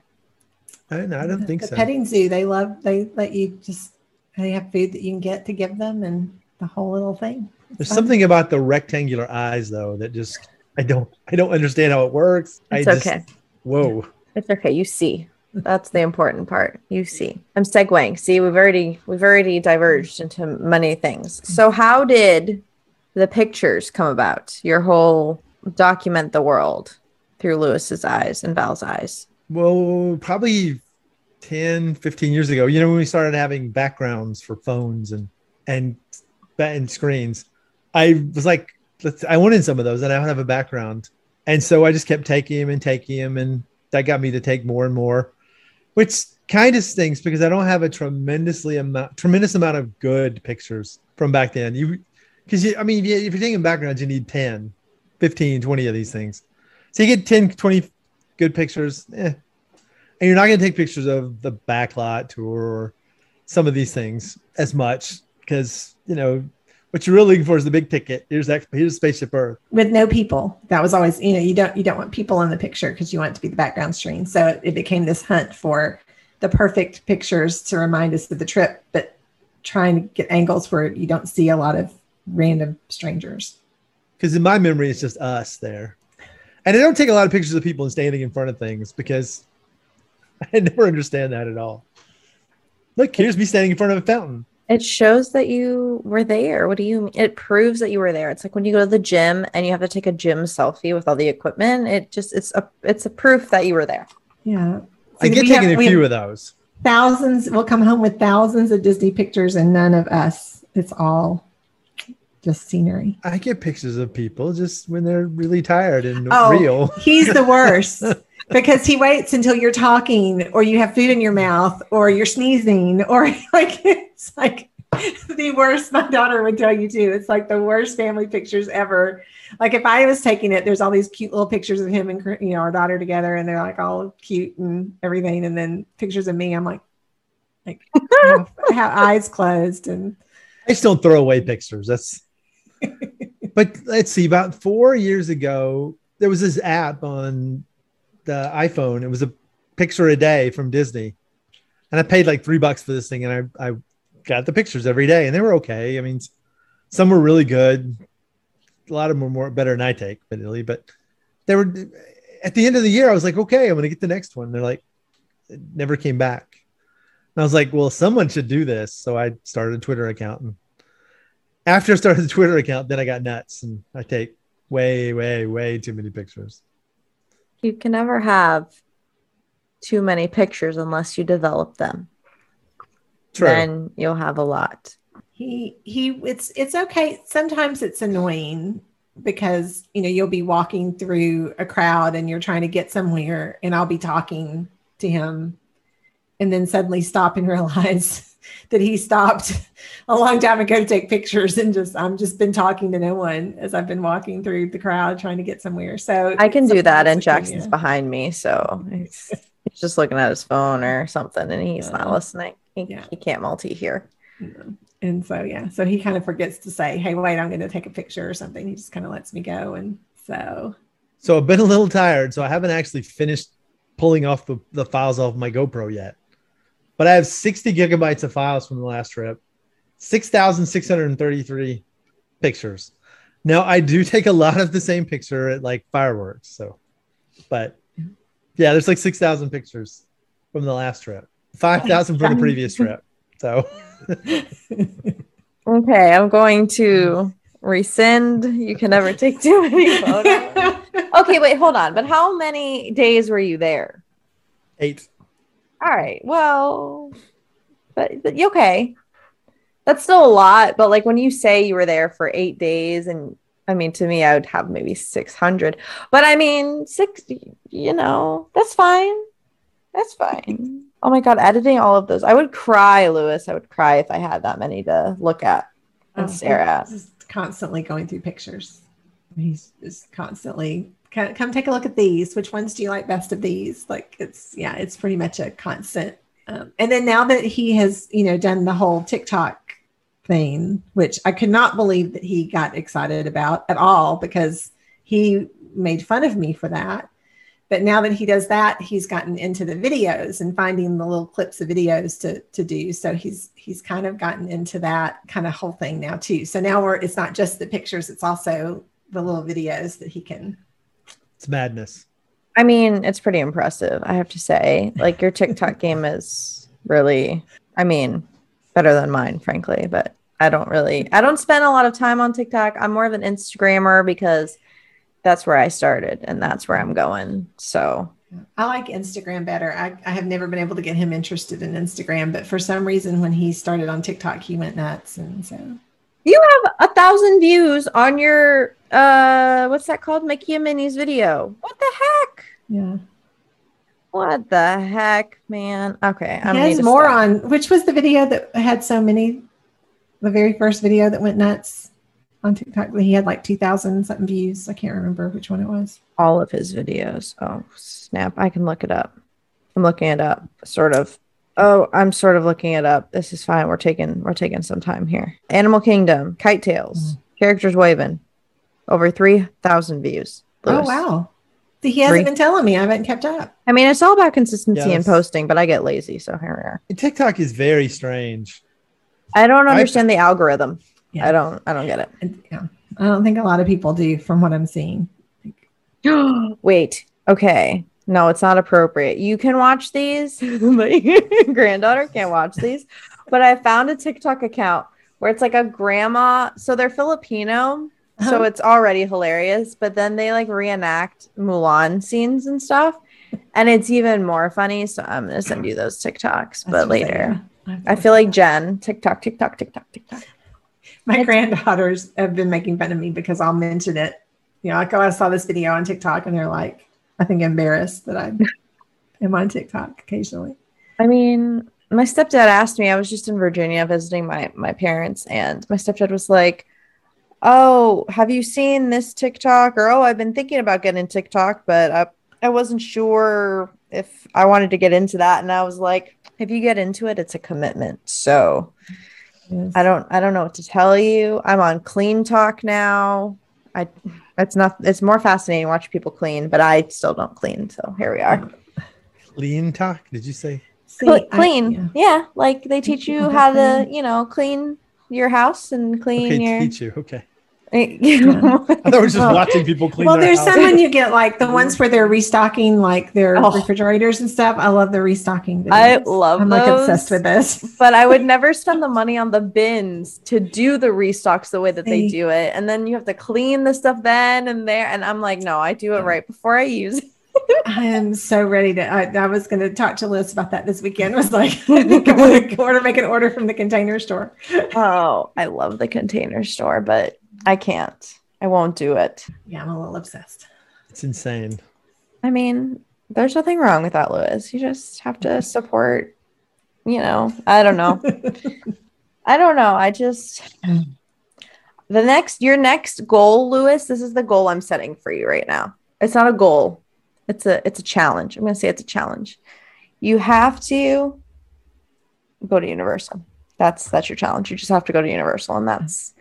I don't, I don't think the so. petting zoo, they love, they let you just, they have food that you can get to give them and the whole little thing. There's something about the rectangular eyes though that just I don't I don't understand how it works. It's I just, okay. Whoa. It's okay. You see. That's the important part. You see. I'm segueing. See, we've already we've already diverged into many things. So how did the pictures come about? Your whole document the world through Lewis's eyes and Val's eyes. Well, probably 10, 15 years ago, you know, when we started having backgrounds for phones and and and screens, I was like, let's I wanted some of those and I don't have a background. And so I just kept taking them and taking them and that got me to take more and more, which kind of stinks because I don't have a tremendously amount tremendous amount of good pictures from back then. You because I mean, if you're taking backgrounds, you need 10, 15, 20 of these things. So you get 10, 20 good pictures. Eh. And you're not going to take pictures of the backlot tour or some of these things as much because, you know, what you're really looking for is the big ticket. Here's that, here's Spaceship Earth. with no people. That was always, you know, you don't you don't want people in the picture because you want it to be the background screen. So it, it became this hunt for the perfect pictures to remind us of the trip, but trying to get angles where you don't see a lot of random strangers. Because in my memory, it's just us there. And I don't take a lot of pictures of people standing in front of things because I never understand that at all. Look, here's me standing in front of a fountain. It shows that you were there. What do you mean? It proves that you were there. It's like when you go to the gym and you have to take a gym selfie with all the equipment. It just it's a it's a proof that you were there. Yeah. I get we taking have- a few of those. thousands. We'll come home with thousands of Disney pictures and none of us. It's all just scenery. I get pictures of people just when they're really tired and Oh. real. He's the worst because he waits until you're talking or you have food in your mouth or you're sneezing or like it's like the worst. My daughter would tell you too. It's like the worst family pictures ever. Like if I was taking it, there's all these cute little pictures of him and you know our daughter together, and they're like all cute and everything. And then pictures of me, I'm like, like have, have eyes closed and. I just don't throw away pictures. That's. but let's see. About four years ago, there was this app on the iPhone. It was a picture a day from Disney, and I paid like three bucks for this thing, and I I got the pictures every day, and they were okay. I mean, some were really good. A lot of them were more better than I take, admittedly, but they were. At the end of the year, I was like, okay, I'm going to get the next one. They're like, it never came back. And I was like, well, someone should do this. So I started a Twitter account. And after I started the Twitter account, then I got nuts and I take way, way, way too many pictures. You can never have too many pictures unless you develop them. True. Then you'll have a lot. He he it's it's okay. Sometimes it's annoying because you know you'll be walking through a crowd and you're trying to get somewhere and I'll be talking to him and then suddenly stop and realize that he stopped a long time ago to take pictures and just I'm just been talking to no one as I've been walking through the crowd trying to get somewhere. So I can do that, and Jackson's yeah. behind me, so he's, he's just looking at his phone or something, and he's not listening. He, Yeah. he can't multi here. Yeah. And so yeah, so he kind of forgets to say, "Hey, wait, I'm going to take a picture or something." He just kind of lets me go, and so So I've been a little tired, so I haven't actually finished pulling off the, the files off my GoPro yet. But I have 60 gigabytes of files from the last trip, 6,633 pictures. Now I do take a lot of the same picture at like fireworks. So, but yeah, there's like 6,000 pictures from the last trip, 5,000 from the previous trip. So Okay, I'm going to rescind. You can never take too many photos. Okay, wait, hold on. But how many days were you there? eight. All right. Well, but, but okay. That's still a lot. But like when you say you were there for eight days, and I mean, to me, I would have maybe 600. But I mean, six, you know, that's fine. That's fine. Oh my God, editing all of those. I would cry, Lewis. I would cry if I had that many to look at and Oh, stare at. he's constantly going through pictures. He's just constantly come, come take a look at these. Which ones do you like best of these? Like it's yeah, it's pretty much a constant. Um, and then now that he has you know done the whole TikTok thing, which I could not believe that he got excited about at all because he made fun of me for that. But now that he does that, he's gotten into the videos and finding the little clips of videos to to do. So he's he's kind of gotten into that kind of whole thing now too. So now we're it's not just the pictures, it's also the little videos that he can. It's madness. I mean, it's pretty impressive, I have to say. Like your TikTok game is really, I mean, better than mine, frankly. But I don't really, I don't spend a lot of time on TikTok. I'm more of an Instagrammer because that's where I started and that's where I'm going. So I like Instagram better. I, I have never been able to get him interested in Instagram, but for some reason when he started on TikTok, he went nuts. And so you have a thousand views on your uh, what's that called? Mickey and Minnie's video. What the heck? yeah. What the heck, man? Okay, I'm He has more on which was the video that had so many the very first video that went nuts on TikTok. He had like two thousand something views. I can't remember which one it was. all of his videos. Oh, snap. I can look it up. I'm looking it up, sort of. Oh, I'm sort of looking it up. This is fine. We're taking we're taking some time here. Animal Kingdom, Kite Tails, mm. characters waving, over three thousand views. Oh, Lewis. Oh wow. See, he hasn't Three. been telling me. I haven't kept up. I mean, it's all about consistency Yeah, and posting, but I get lazy, so here we are. TikTok is very strange. I don't I- understand the algorithm. Yeah. I don't. I don't get it. yeah. I don't think a lot of people do from what I'm seeing. it. Wait. Okay. No, it's not appropriate. You can watch these, but your granddaughter can't watch these. But I found a TikTok account where it's like a grandma. So they're Filipino. So Uh-huh. it's already hilarious. But then they like reenact Mulan scenes and stuff. And it's even more funny. So I'm going to send you those TikToks, but That's what later. I feel like Jen, TikTok, TikTok, TikTok, TikTok. my granddaughters have been making fun of me because I'll mention it. You know, like, oh, I saw this video on TikTok, and they're like, I think embarrassed that I am on TikTok occasionally. I mean, my stepdad asked me, I was just in Virginia visiting my my parents, and my stepdad was like, Oh, have you seen this TikTok? Or oh, I've been thinking about getting TikTok, but I, I wasn't sure if I wanted to get into that. And I was like, if you get into it, it's a commitment. So Yes. I don't I don't know what to tell you. I'm on clean talk now. I it's not it's more fascinating to watch people clean, but I still don't clean. So here we are. Clean talk. Did you say? See, Cle- I- clean. yeah. yeah. like they teach you how to, you know, clean your house and clean Okay, your teach you. Okay. You I thought we were just Well- watching people clean. Well, their there's house. some when you get like the ones where they're restocking like their Oh. refrigerators and stuff. I love the restocking. Videos. I love I'm like obsessed with this. but I would never spend the money on the bins to do the restocks the way that they See. do it. And then you have to clean the stuff then and there. And I'm like, no, I do it right before I use it. I am so ready to. I, I was going to talk to Liz about that this weekend. Was like, I think I'm going to order, make an order from the container store. Oh, I love the container store, but I can't. I won't do it. Yeah, I'm a little obsessed. It's insane. I mean, there's nothing wrong with that, Lewis. You just have to mm-hmm. support, you know, I don't know. I don't know. I just mm. the next your next goal, Lewis, this is the goal I'm setting for you right now. It's not a goal. It's a it's a challenge. I'm going to say it's a challenge. You have to go to Universal. That's that's your challenge. You just have to go to Universal and that's mm.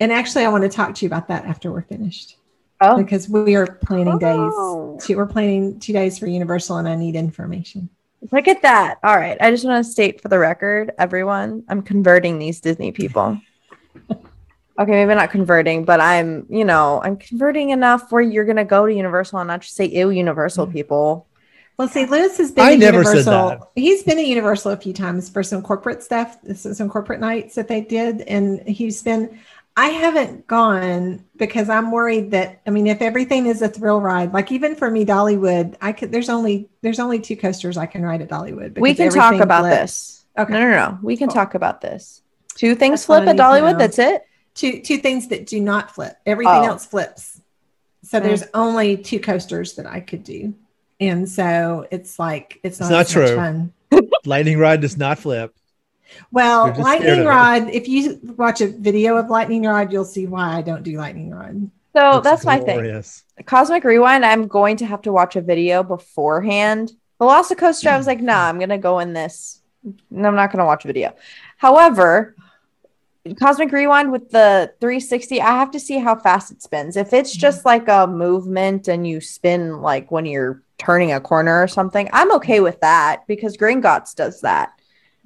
And actually, I want to talk to you about that after we're finished Oh, because we are planning Oh. days. Two, we're planning two days for Universal, and I need information. Look at that. All right. I just want to state for the record, everyone, I'm converting these Disney people. okay, maybe not converting, but I'm, you know, I'm converting enough where you're going to go to Universal and not just say, ew, Universal mm-hmm. people. Well, see, Lewis has been. I to never said Universal. that. He's been at Universal a few times for some corporate stuff, some corporate nights that they did, and he's been. I haven't gone because I'm worried that I mean, if everything is a thrill ride, like even for me, Dollywood, I could. There's only there's only two coasters I can ride at Dollywood. We can talk about flips. this. Okay. No, no, no. We can Cool. talk about this. Two things That's flip at Dollywood. know. That's it. Two two things that do not flip. Everything Oh. else flips. So there's only two coasters that I could do, and so it's like it's It's not, not as true. fun. Lightning rod does not flip. Well, You're just scared lightning of it. rod. If you watch a video of lightning rod, you'll see why I don't do lightning rod. So It's that's my thing. Cosmic Rewind, I'm going to have to watch a video beforehand. Velocicoaster, I was like, nah, I'm gonna go in this. and I'm not gonna watch a video. However, Cosmic Rewind with the 360, I have to see how fast it spins. If it's just mm-hmm. like a movement and you spin like when you're turning a corner or something, I'm okay mm-hmm. with that because Green Gringotts does that.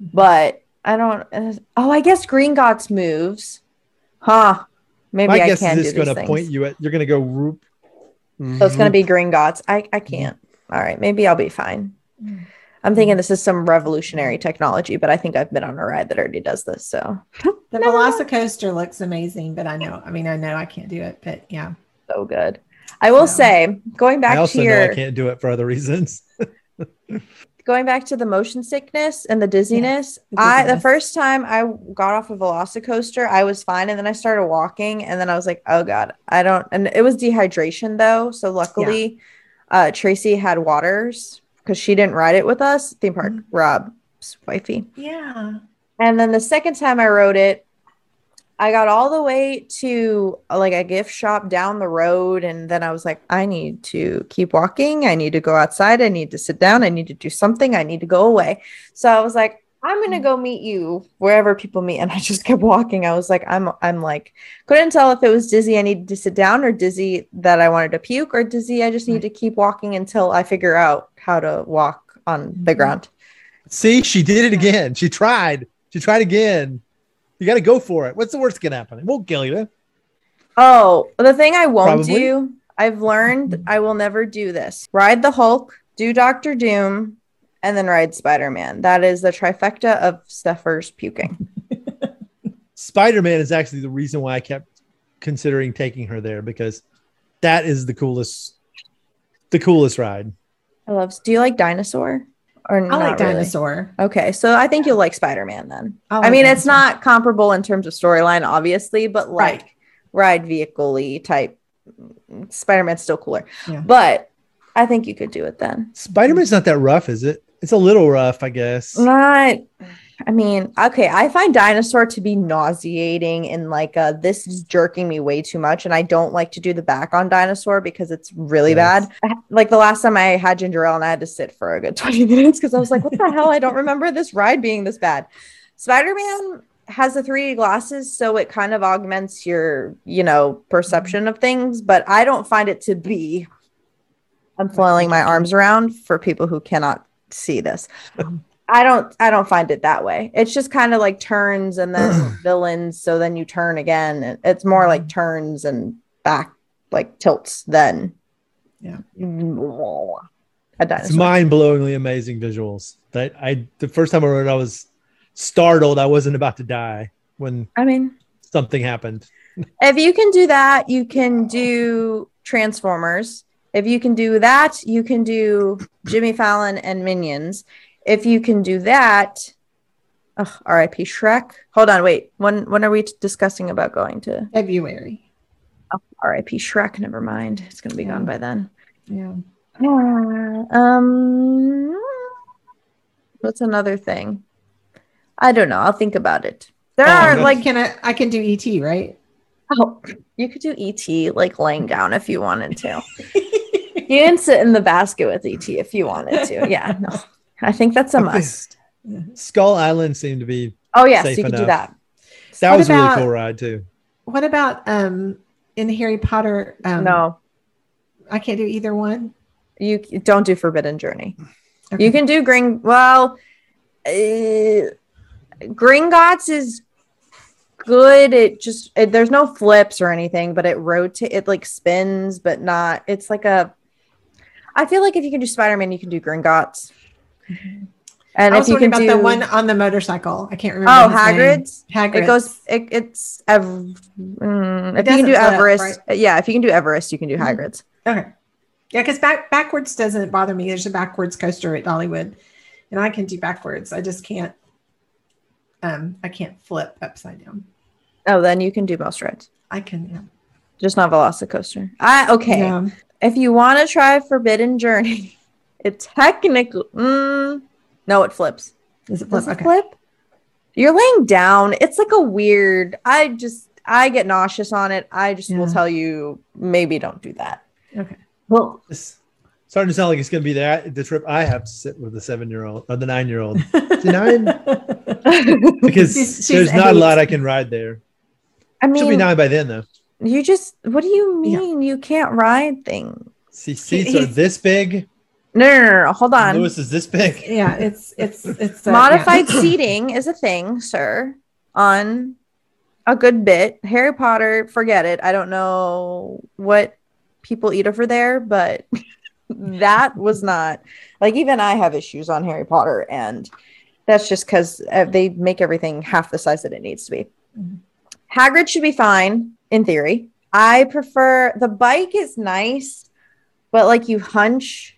Mm-hmm. But I don't. uh, oh, I guess Green Gringotts moves, huh? Maybe My I guess can is do it's going to point you at. You're going to go whoop. So it's gonna mm-hmm. be Gringotts. I I can't. All right, maybe I'll be fine. I'm thinking this is some revolutionary technology, but I think I've been on a ride that already does this. So The Velocicoaster looks amazing, but I know. I mean, I know I can't do it, but yeah. so good. I will So- say, going back I also to know I can't do it for other reasons. going back to the motion sickness and the dizziness, the I the first time I got off a Velocicoaster, I was fine, and then I started walking, and then I was like, oh god, I don't. And it was dehydration though, so luckily, uh, Tracy had waters because she didn't ride it with us. Theme park, Mhm. Rob's wifey. Yeah. And then the second time I rode it, I got all the way to uh, like a gift shop down the road. And then I was like, I need to keep walking. I need to go outside. I need to sit down. I need to do something. I need to go away. So I was like, I'm gonna go meet you wherever people meet. And I just kept walking. I was like, I'm I'm like, couldn't tell if it was dizzy I needed to sit down or dizzy that I wanted to puke or dizzy I just need to keep walking until I figure out how to walk on the Mhm. ground. See, she did it again. She tried. She tried again. You got to go for it. What's the worst to happen? It won't kill you. Oh, the thing I won't Probably. do, I've learned I will never do this. Ride the Hulk, do Doctor Doom, and then ride Spider Man. That is the trifecta of Steffers puking. Spider Man is actually the reason why I kept considering taking her there because that is the coolest, the coolest ride. I love. Do you like Dinosaur? Or I not like really? dinosaur. Okay, so I think you'll like Spider Man then. I like mean, it's not comparable in terms of storyline, obviously, but like Right. ride vehicle type. Mm, Spider Man's still cooler, Yeah. but I think you could do it then. Spider Man's not that rough, is it? It's a little rough, I guess. Not. I mean, okay, I find dinosaur to be nauseating and like uh this is jerking me way too much and I don't like to do the back on dinosaur because it's really Yes. bad. I- Like the last time I had ginger ale and I had to sit for a good 20 minutes because I was like, what the hell? I don't remember this ride being this bad. Spider-Man has the 3D glasses, so it kind of augments your, you know, perception of things, but I don't find it to be I'm flailing my arms around for people who cannot see this. I don't I don't find it that way. It's just kind of like turns and then villains, so then you turn again. It's more like mm-hmm. turns and back like tilts then. Yeah. It's mind-blowingly amazing visuals. That I the first time I rode, it, I was startled. I wasn't about to die when I mean, something happened. if you can do that, you can do Transformers. If you can do that, you can do Jimmy Fallon and Minions. If you can do that, oh, R.I.P. Shrek. Hold on, wait. When when are we discussing about going to February. R.I.P. Shrek? Never mind. It's gonna be gone by then. Yeah. Uh, um, what's another thing? I don't know. I'll think about it. There Oh, are Like, can I? I can do ET, right? oh, you could do ET like laying down if you wanted to. You can sit in the basket with ET if you wanted to. Yeah, no, I think that's a Okay. must. Skull Island seemed to be Oh yes, Safe you could do that. that What was a really cool ride too. What about um in Harry Potter? Um, no, I can't do either one. you don't do Forbidden Journey. Okay. You can do Gring. Well, uh, Gringotts is good. It just it, there's no flips or anything, but it rotate. It like spins, but not. It's like a. I feel like if you can do Spider Man, you can do Gringotts. And I if was you can about do the one on the motorcycle. I can't remember. oh his name. Hagrid's, it goes. It, it's ev- mm, if you can do flip, Everest, yeah. If you can do Everest, you can do Mhm. Hagrid's. Okay. Yeah, because back backwards doesn't bother me. There's a backwards coaster at Dollywood, and I can do backwards. I just can't. Um, I can't flip upside down. Oh, then you can do most rides, I can. Yeah. just not Velocicoaster. I okay. Yeah. if you want to try Forbidden Journey, it technically mm, no, it flips. Does it Does flip? it Okay. flip? You're laying down. It's like a weird. I just I get nauseous on it. I just will tell you maybe don't do that. Okay. Well, It's starting to sound like it's going to be that the trip I have to sit with the seven-year-old or the nine-year-old nine? because She's- she's there's not a lot I can ride there. I mean, She'll be nine by then though. you just what do you Yeah. mean you can't ride things? See, seats are this big. No, no, no, no. Hold on. Lewis is this big. yeah, it's it's it's uh, Modified yeah. seating is a thing, sir. On a good bit. Harry Potter, forget it. I don't know what people eat over there, but that was not like even I have issues on Harry Potter, and that's just because uh, they make everything half the size that it needs to be. Mhm. Hagrid should be fine in theory. I prefer the bike is nice, but like you hunch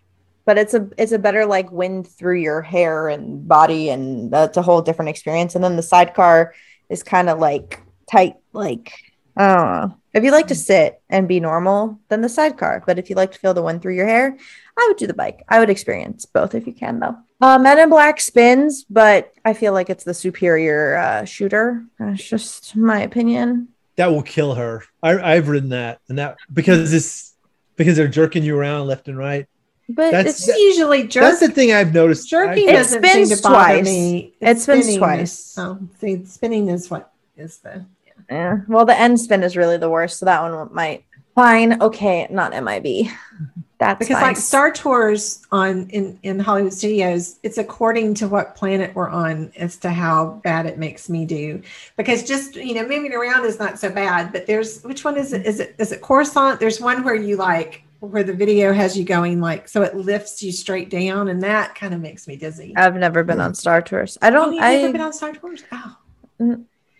but it's a it's a better like wind through your hair and body and that's a whole different experience. And then the sidecar is kind of like tight like i don't know. If you like to sit and be normal then the sidecar. But if you like to feel the wind through your hair i would do the bike. I would experience both if you can though. Uh, men in black spins but i feel like it's the superior uh, shooter. That's just my opinion. That will kill her. I, I've ridden that, and that because it's because they're jerking you around left and right. But That's- it's It's usually jerk, That's the thing I've noticed. jerking I- It doesn't seem to bother twice. me. It spins spinning twice. is- oh, see, spinning is what is the Yeah. Well, the end spin is really the worst, so that one might. Fine. Okay, not MIB. That's because fine. like Star Tours on in in Hollywood studios, it's according to what planet we're on as to how bad it makes me do. Because just you know moving around is not so bad, but there's which one is it? Is it is it Coruscant? There's one where you like where the video has you going like so it lifts you straight down, and that kind of makes me dizzy. I've never been on Star Tours. I Oh, don't. you've never been on Star Tours? Oh,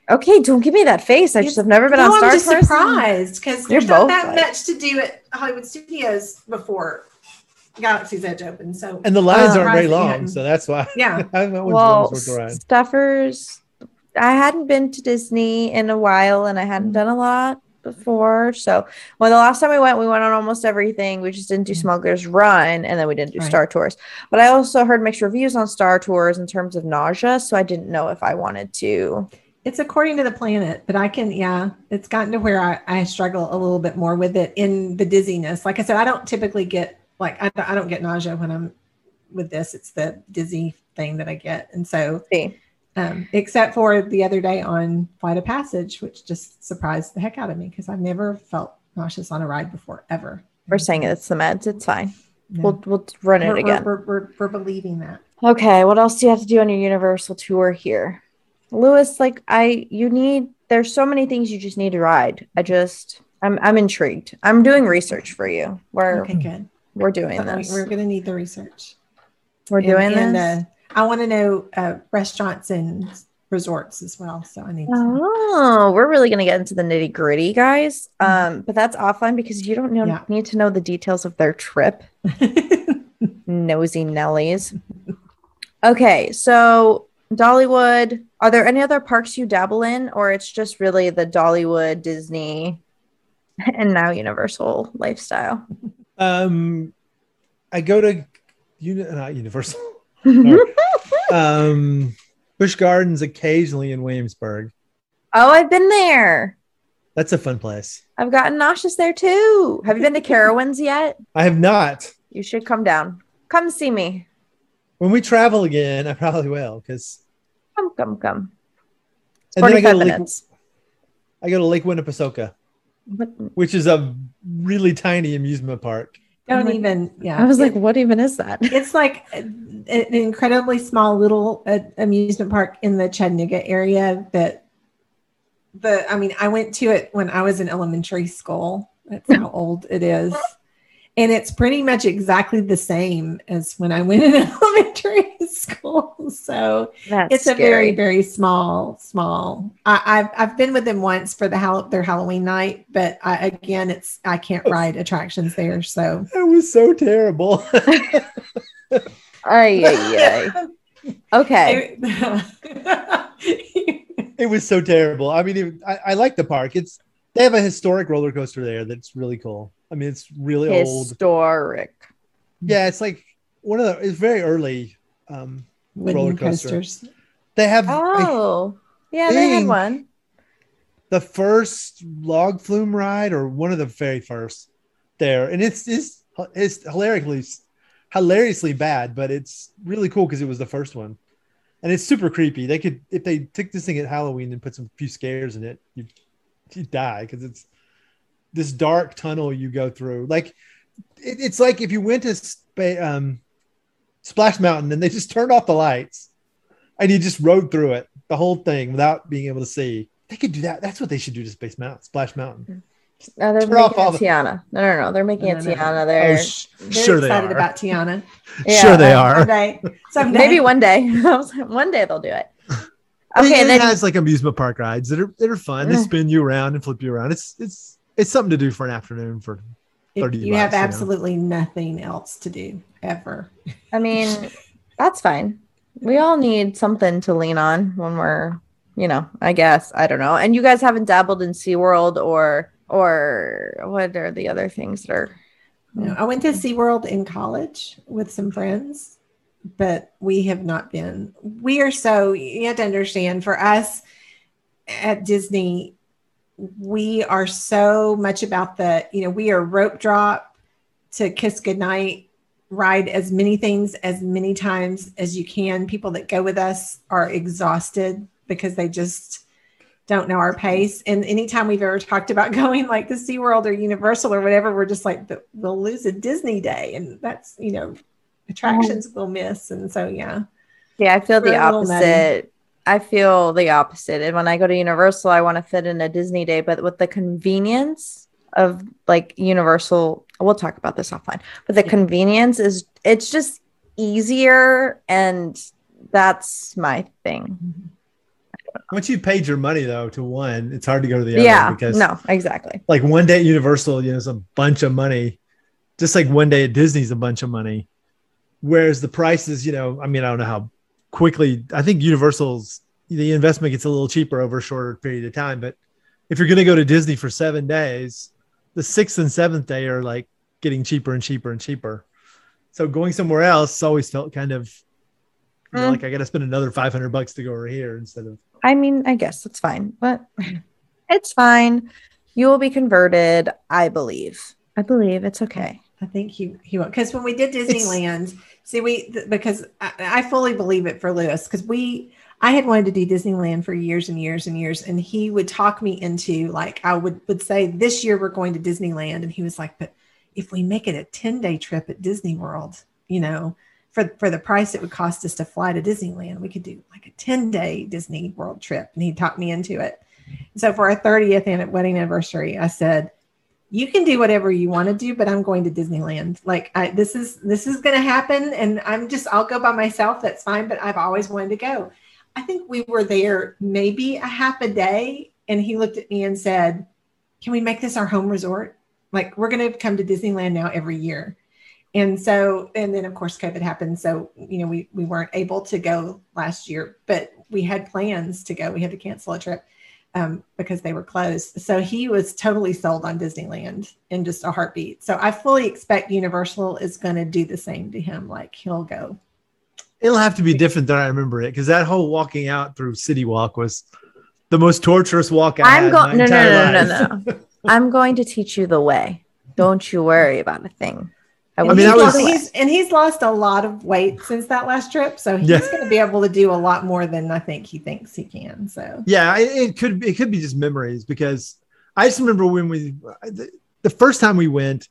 okay. Don't give me that face. I just have never been no, on Star Tours. I'm just Tours. surprised because You're there's not that like- much to do at Hollywood Studios before Galaxy's Edge opened. So and the lines Uh, aren't very Surprised that you long, so that's why. yeah, I went with Well, Williams with. Steffers. I hadn't been to Disney in a while, and I hadn't Mhm. done a lot. Before. So, when the last time we went, we went on almost everything. We just didn't do mm. Smuggler's Run, and then we didn't do Right. Star Tours. But I also heard mixed reviews on Star Tours in terms of nausea, so I didn't know if I wanted to. It's according to the planet, but I can, yeah, it's gotten to where I, I struggle a little bit more with it in the dizziness. Like I said, I don't typically get like I, don't- I don't get nausea when I'm with this. It's the dizzy thing that I get, and so See, um, except for the other day on Flight of Passage, which just surprised the heck out of me because I've never felt nauseous on a ride before ever. we're saying it's the meds. It's fine. No. We'll we'll run it we're, again. We're, we're, we're, believing that. Okay, what else do you have to do on your Universal tour here? Lewis, like I you need there's so many things you just need to ride. I just I'm I'm intrigued. I'm doing research for you. We're Okay, good. we're doing But this. We're going to need the research. We're And- doing and, this. uh, I want to know uh, restaurants and resorts as well. So I need. to Oh, we're really gonna get into the nitty gritty, guys. Um, but that's offline because you don't know, Yeah. need to know the details of their trip. Nosy Nellies. Okay, so Dollywood. Are there any other parks you dabble in, or it's just really the Dollywood, Disney, and now Universal lifestyle? Um, I go to uni- not Universal. Oh, Um, Busch Gardens occasionally in Williamsburg. Oh, I've been there. That's a fun place. I've gotten nauseous there too. Have you been to Carowinds yet? I have not. You should come down. Come see me. When we travel again, I probably will because Come, come, come. It's and then I go 45 to Lake. I go to Lake Winnepesaukah, What? which is a really tiny amusement park. Don't my- even. Yeah. I was like, what even is that? it's like an an incredibly small little uh, amusement park in the Chattanooga area that the I mean I went to it when I was in elementary school. That's how old it is. And it's pretty much exactly the same as when I went in elementary school. So That's it's a very, very small, small. I, I've I've been with them once for the Hall- their Halloween night, but I, again, it's I can't ride attractions there. So It was so terrible. Ay, ay, ay. Okay. it was so terrible. I mean, it, I, I like the park. It's they have a historic roller coaster there that's really cool. I mean, it's really old. Historic. Yeah, it's like one of the. It's very early. Um, Roller coaster. coasters. they have like, Oh, yeah, they had one. the first log flume ride, or one of the very first there, and it's it's it's hilariously hilariously bad, but it's really cool because it was the first one, and it's super creepy. They could if they took this thing at Halloween and put some few scares in it, you you die because it's this dark tunnel you go through. Like it, it's like if you went to Spa- um, Splash Mountain and they just turned off the lights and you just rode through it the whole thing without being able to see. They could do that. That's what they should do to Space Mountain, Splash Mountain. No, they're Turn making all it the- Tiana. No, no, no. They're making No, it no, no. Tiana Oh, there. sh- They're sure they excited are. about Tiana. Yeah, sure they are. Someday, someday. Maybe one day. I was like, one day they'll do it. Okay, Okay, it then has like amusement park rides that are that are fun. They spin you around and flip you around. It's it's it's something to do for an afternoon. For 30 you have bucks, you know. absolutely nothing else to do ever. I mean, that's fine. We all need something to lean on when we're, you know, I guess. I don't know. And you guys haven't dabbled in SeaWorld or or what are the other things that are You know, I went to SeaWorld in college with some friends, but we have not been. We are so, you have to understand, for us at Disney, we are so much about the, you know, we are rope drop to kiss goodnight, ride as many things as many times as you can. People that go with us are exhausted because they just don't know our pace. And anytime we've ever talked about going like to SeaWorld or Universal or whatever, we're just like, "But we'll lose a Disney day. And that's, you know, attractions um, we'll miss. And so, yeah. Yeah, I feel the We're a little nutty. opposite. I feel the opposite. And when I go to Universal, I want to fit in a Disney day, but with the convenience of like Universal, we'll talk about this offline. But the Yeah. convenience is it's just easier and that's my thing. Mm-hmm. once you've paid your money though to one, it's hard to go to the other Yeah. because no, exactly. like one day at Universal, you know, is a bunch of money. Just like one day at Disney's a bunch of money. Whereas the prices, you know, I mean, I don't know how quickly I think Universal's the investment gets a little cheaper over a shorter period of time, but if you're going to go to Disney for seven days, the sixth and seventh day are like getting cheaper and cheaper and cheaper. So going somewhere else always felt kind of you know, Mm. like I got to spend another 500 bucks to go over here instead of. I mean, I guess it's fine, but it's fine. You will be converted, I believe. I believe it's okay. I think he he will because when we did Disneyland, see we th- because I, I fully believe it for Lewis because we I had wanted to do Disneyland for years and years and years, and he would talk me into like I would would say this year we're going to Disneyland, and he was like, but if we make it a ten day trip at Disney World, you know. For, for the price it would cost us to fly to Disneyland, we could do like a 10 day Disney World trip. And he talked me into it. So for our 30th an- wedding anniversary, I said, you can do whatever you want to do but i'm going to disneyland. Like I, this is this is going to happen and i'm just i'll go by myself that's fine but i've always wanted to go. I think we were there maybe a half a day and he looked at me and said can we make this our home resort? Like we're going to come to disneyland now every year. And so and then of course covid happened so you know we we weren't able to go last year but we had plans to go. We had to cancel a trip um, because they were closed. So he was totally sold on Disneyland in just a heartbeat. So I fully expect Universal is going to do the same to him. Like he'll go. It'll have to be different than I remember it because that whole walking out through City Walk was the most torturous walk I I'm going no, no, no, no, no, no. I'm going to teach you the way. Don't you worry about a thing. And, mean, he's, I was- the way. he's, and he's lost a lot of weight since that last trip. So he's Yeah. going to be able to do a lot more than I think he thinks he can. So Yeah, it, it could it could be just memories because I just remember when we the, the first time we went,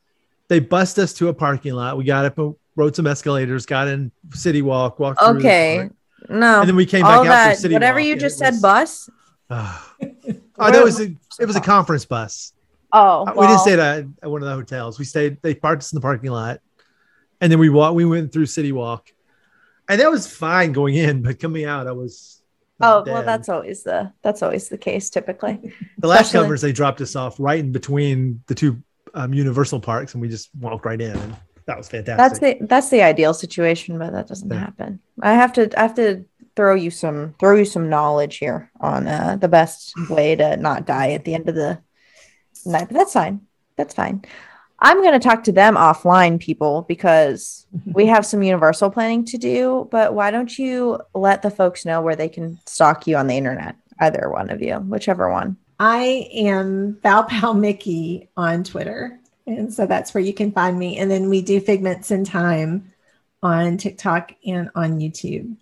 they bussed us to a parking lot. We got up, and rode some escalators, got in City Walk, walked Okay. park, No. and then we came back All out that through City whatever Walk, you just said was- bus. oh, that was a, it was a conference bus. Oh, Uh, we didn't stay at, at one of the hotels. We stayed. They parked us in the parking lot, and then we walked. We went through City Walk, and that was fine going in, but coming out, I was. Oh, dead. well that's always the that's always the case typically. the last especially- covers. They dropped us off right in between the two um, Universal parks, and we just walked right in, and that was fantastic. That's the that's the ideal situation, but that doesn't Yeah. happen. I have to I have to throw you some throw you some knowledge here on uh, the best way to not die at the end of the But that's fine. That's fine. I'm going to talk to them offline, people, because mm-hmm. we have some universal planning to do. But why don't you let the folks know where they can stalk you on the internet? Either one of you, whichever one. I am Val Pal Mickey on Twitter. And so that's where you can find me. And then we do Figments in Time on TikTok and on YouTube.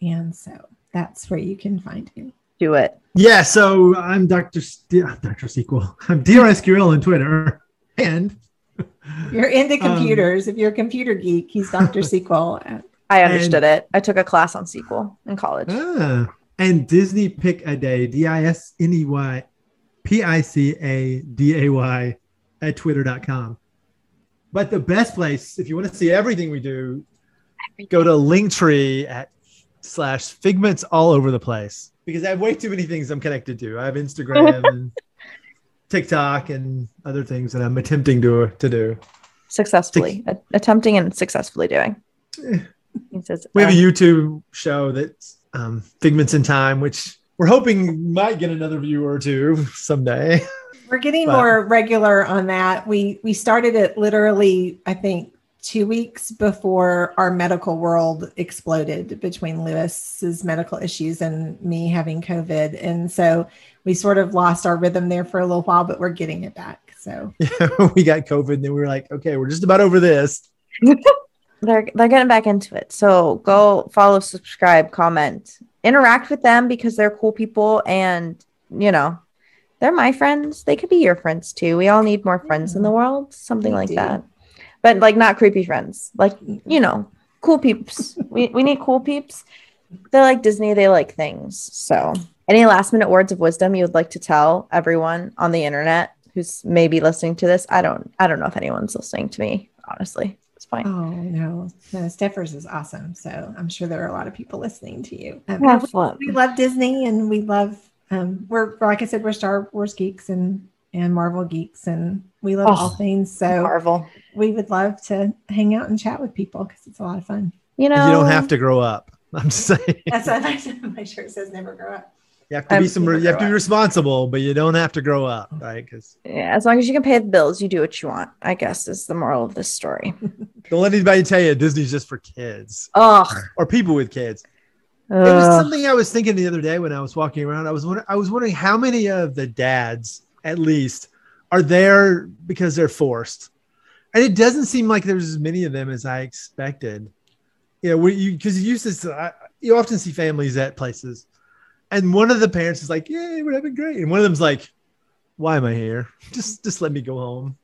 And so that's where you can find me. Do it. yeah. So I'm Doctor D- Doctor Sequel. I'm DRSQL on Twitter, and You're into Um, computers. if you're a computer geek, he's Dr. Sequel. I understood it. I took a class on SQL in college. ah, and Disney Pic a Day. D I S N E Y P I C A D A Y at twitter.com. But the best place, if you want to see everything we do, go to Linktree at slash figments all over the place because I have way too many things I'm connected to. I have Instagram and TikTok and other things that I'm attempting to to do. successfully a- attempting and successfully doing. Eh. He says, We have a uh, YouTube show that's um, Figments in Time, which we're hoping might get another viewer or two someday. We're getting But- more regular on that. We we started it literally, I think, two weeks before our medical world exploded between Lewis's medical issues and me having COVID. And so we sort of lost our rhythm there for a little while, but we're getting it back. So we got COVID, and then we were like, okay, we're just about over this. they're they're getting back into it. So go follow, subscribe, comment, interact with them because they're cool people, and you know they're my friends. They could be your friends too. We all need more friends in the world, something We like do. that. But like not creepy friends, like you know, cool peeps. we we need cool peeps. They like Disney. They like things. So, any last minute words of wisdom you would like to tell everyone on the internet who's maybe listening to this? I don't. I don't know if anyone's listening to me. Honestly, it's fine. oh no, no, Steffers is awesome. So I'm sure there are a lot of people listening to you. Um, Have we love Disney and we love um we're like I said, we're Star Wars geeks and and Marvel geeks and we love Oh, all things. So Marvel. we would love to hang out and chat with people because it's a lot of fun. You know, You don't have to grow up. I'm just saying. That's what I said. My shirt says never grow up. You have to I'm be um, some. gonna You have to be responsible, but you don't have to grow up, right? Because Yeah, as long as you can pay the bills, you do what you want. I guess is the moral of this story. don't let anybody tell you Disney's just for kids Ugh. or people with kids. It was something I was thinking the other day when I was walking around. I was wondering, I was wondering how many of the dads, at least, are there because they're forced, and it doesn't seem like there's as many of them as I expected. You know, because you used to, s- I- you often see families at places, and one of the parents is like, "Yay, we're having great," and one of them's like, "Why am I here? Just, just let me go home."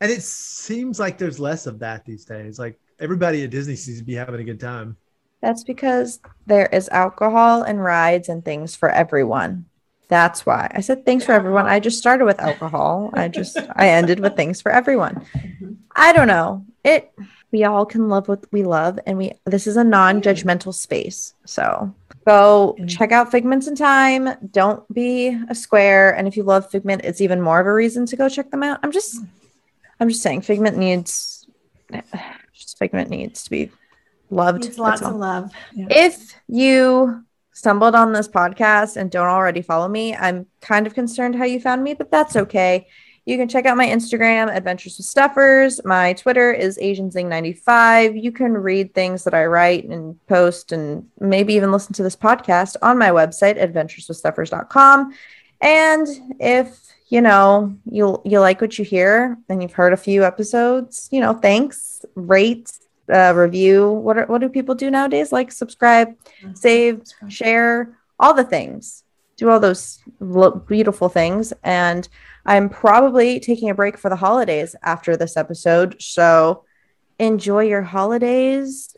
And it seems like there's less of that these days. Like everybody at Disney seems to be having a good time. That's because there is alcohol and rides and things for everyone. That's why I said thanks for everyone. I just started with alcohol. I just I ended with things for everyone. Mm-hmm. I don't know. It we all can love what we love and we this is a non-judgmental space. So go check out Figments in Time. Don't be a square. And if you love Figment, it's even more of a reason to go check them out. I'm just mm. I'm just saying Figment needs just Figment needs to be loved. Needs lots all. of love. If you stumbled on this podcast and don't already follow me, I'm kind of concerned how you found me, but that's okay. You can check out my Instagram, Adventures with Steffers. My Twitter is AsianZing95. You can read things that I write and post and maybe even listen to this podcast on my website, adventureswithsteffers.com. And if you know you you like what you hear and you've heard a few episodes, you know, thanks, rate, uh, review. What are, what do people do nowadays? Like subscribe, save, share, all the things. Do all those lo- beautiful things. And I'm probably taking a break for the holidays after this episode. So enjoy your holidays.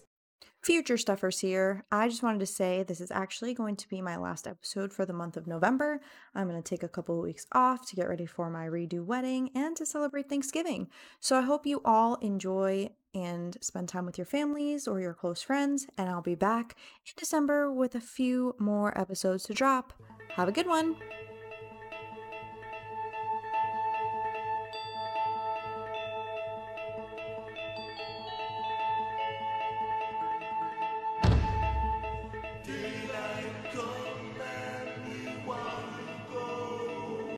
Future Steffers here. I just wanted to say this is actually going to be my last episode for the month of November. I'm going to take a couple of weeks off to get ready for my redo wedding and to celebrate Thanksgiving. So I hope you all enjoy and spend time with your families or your close friends. And I'll be back in December with a few more episodes to drop. Have a good one.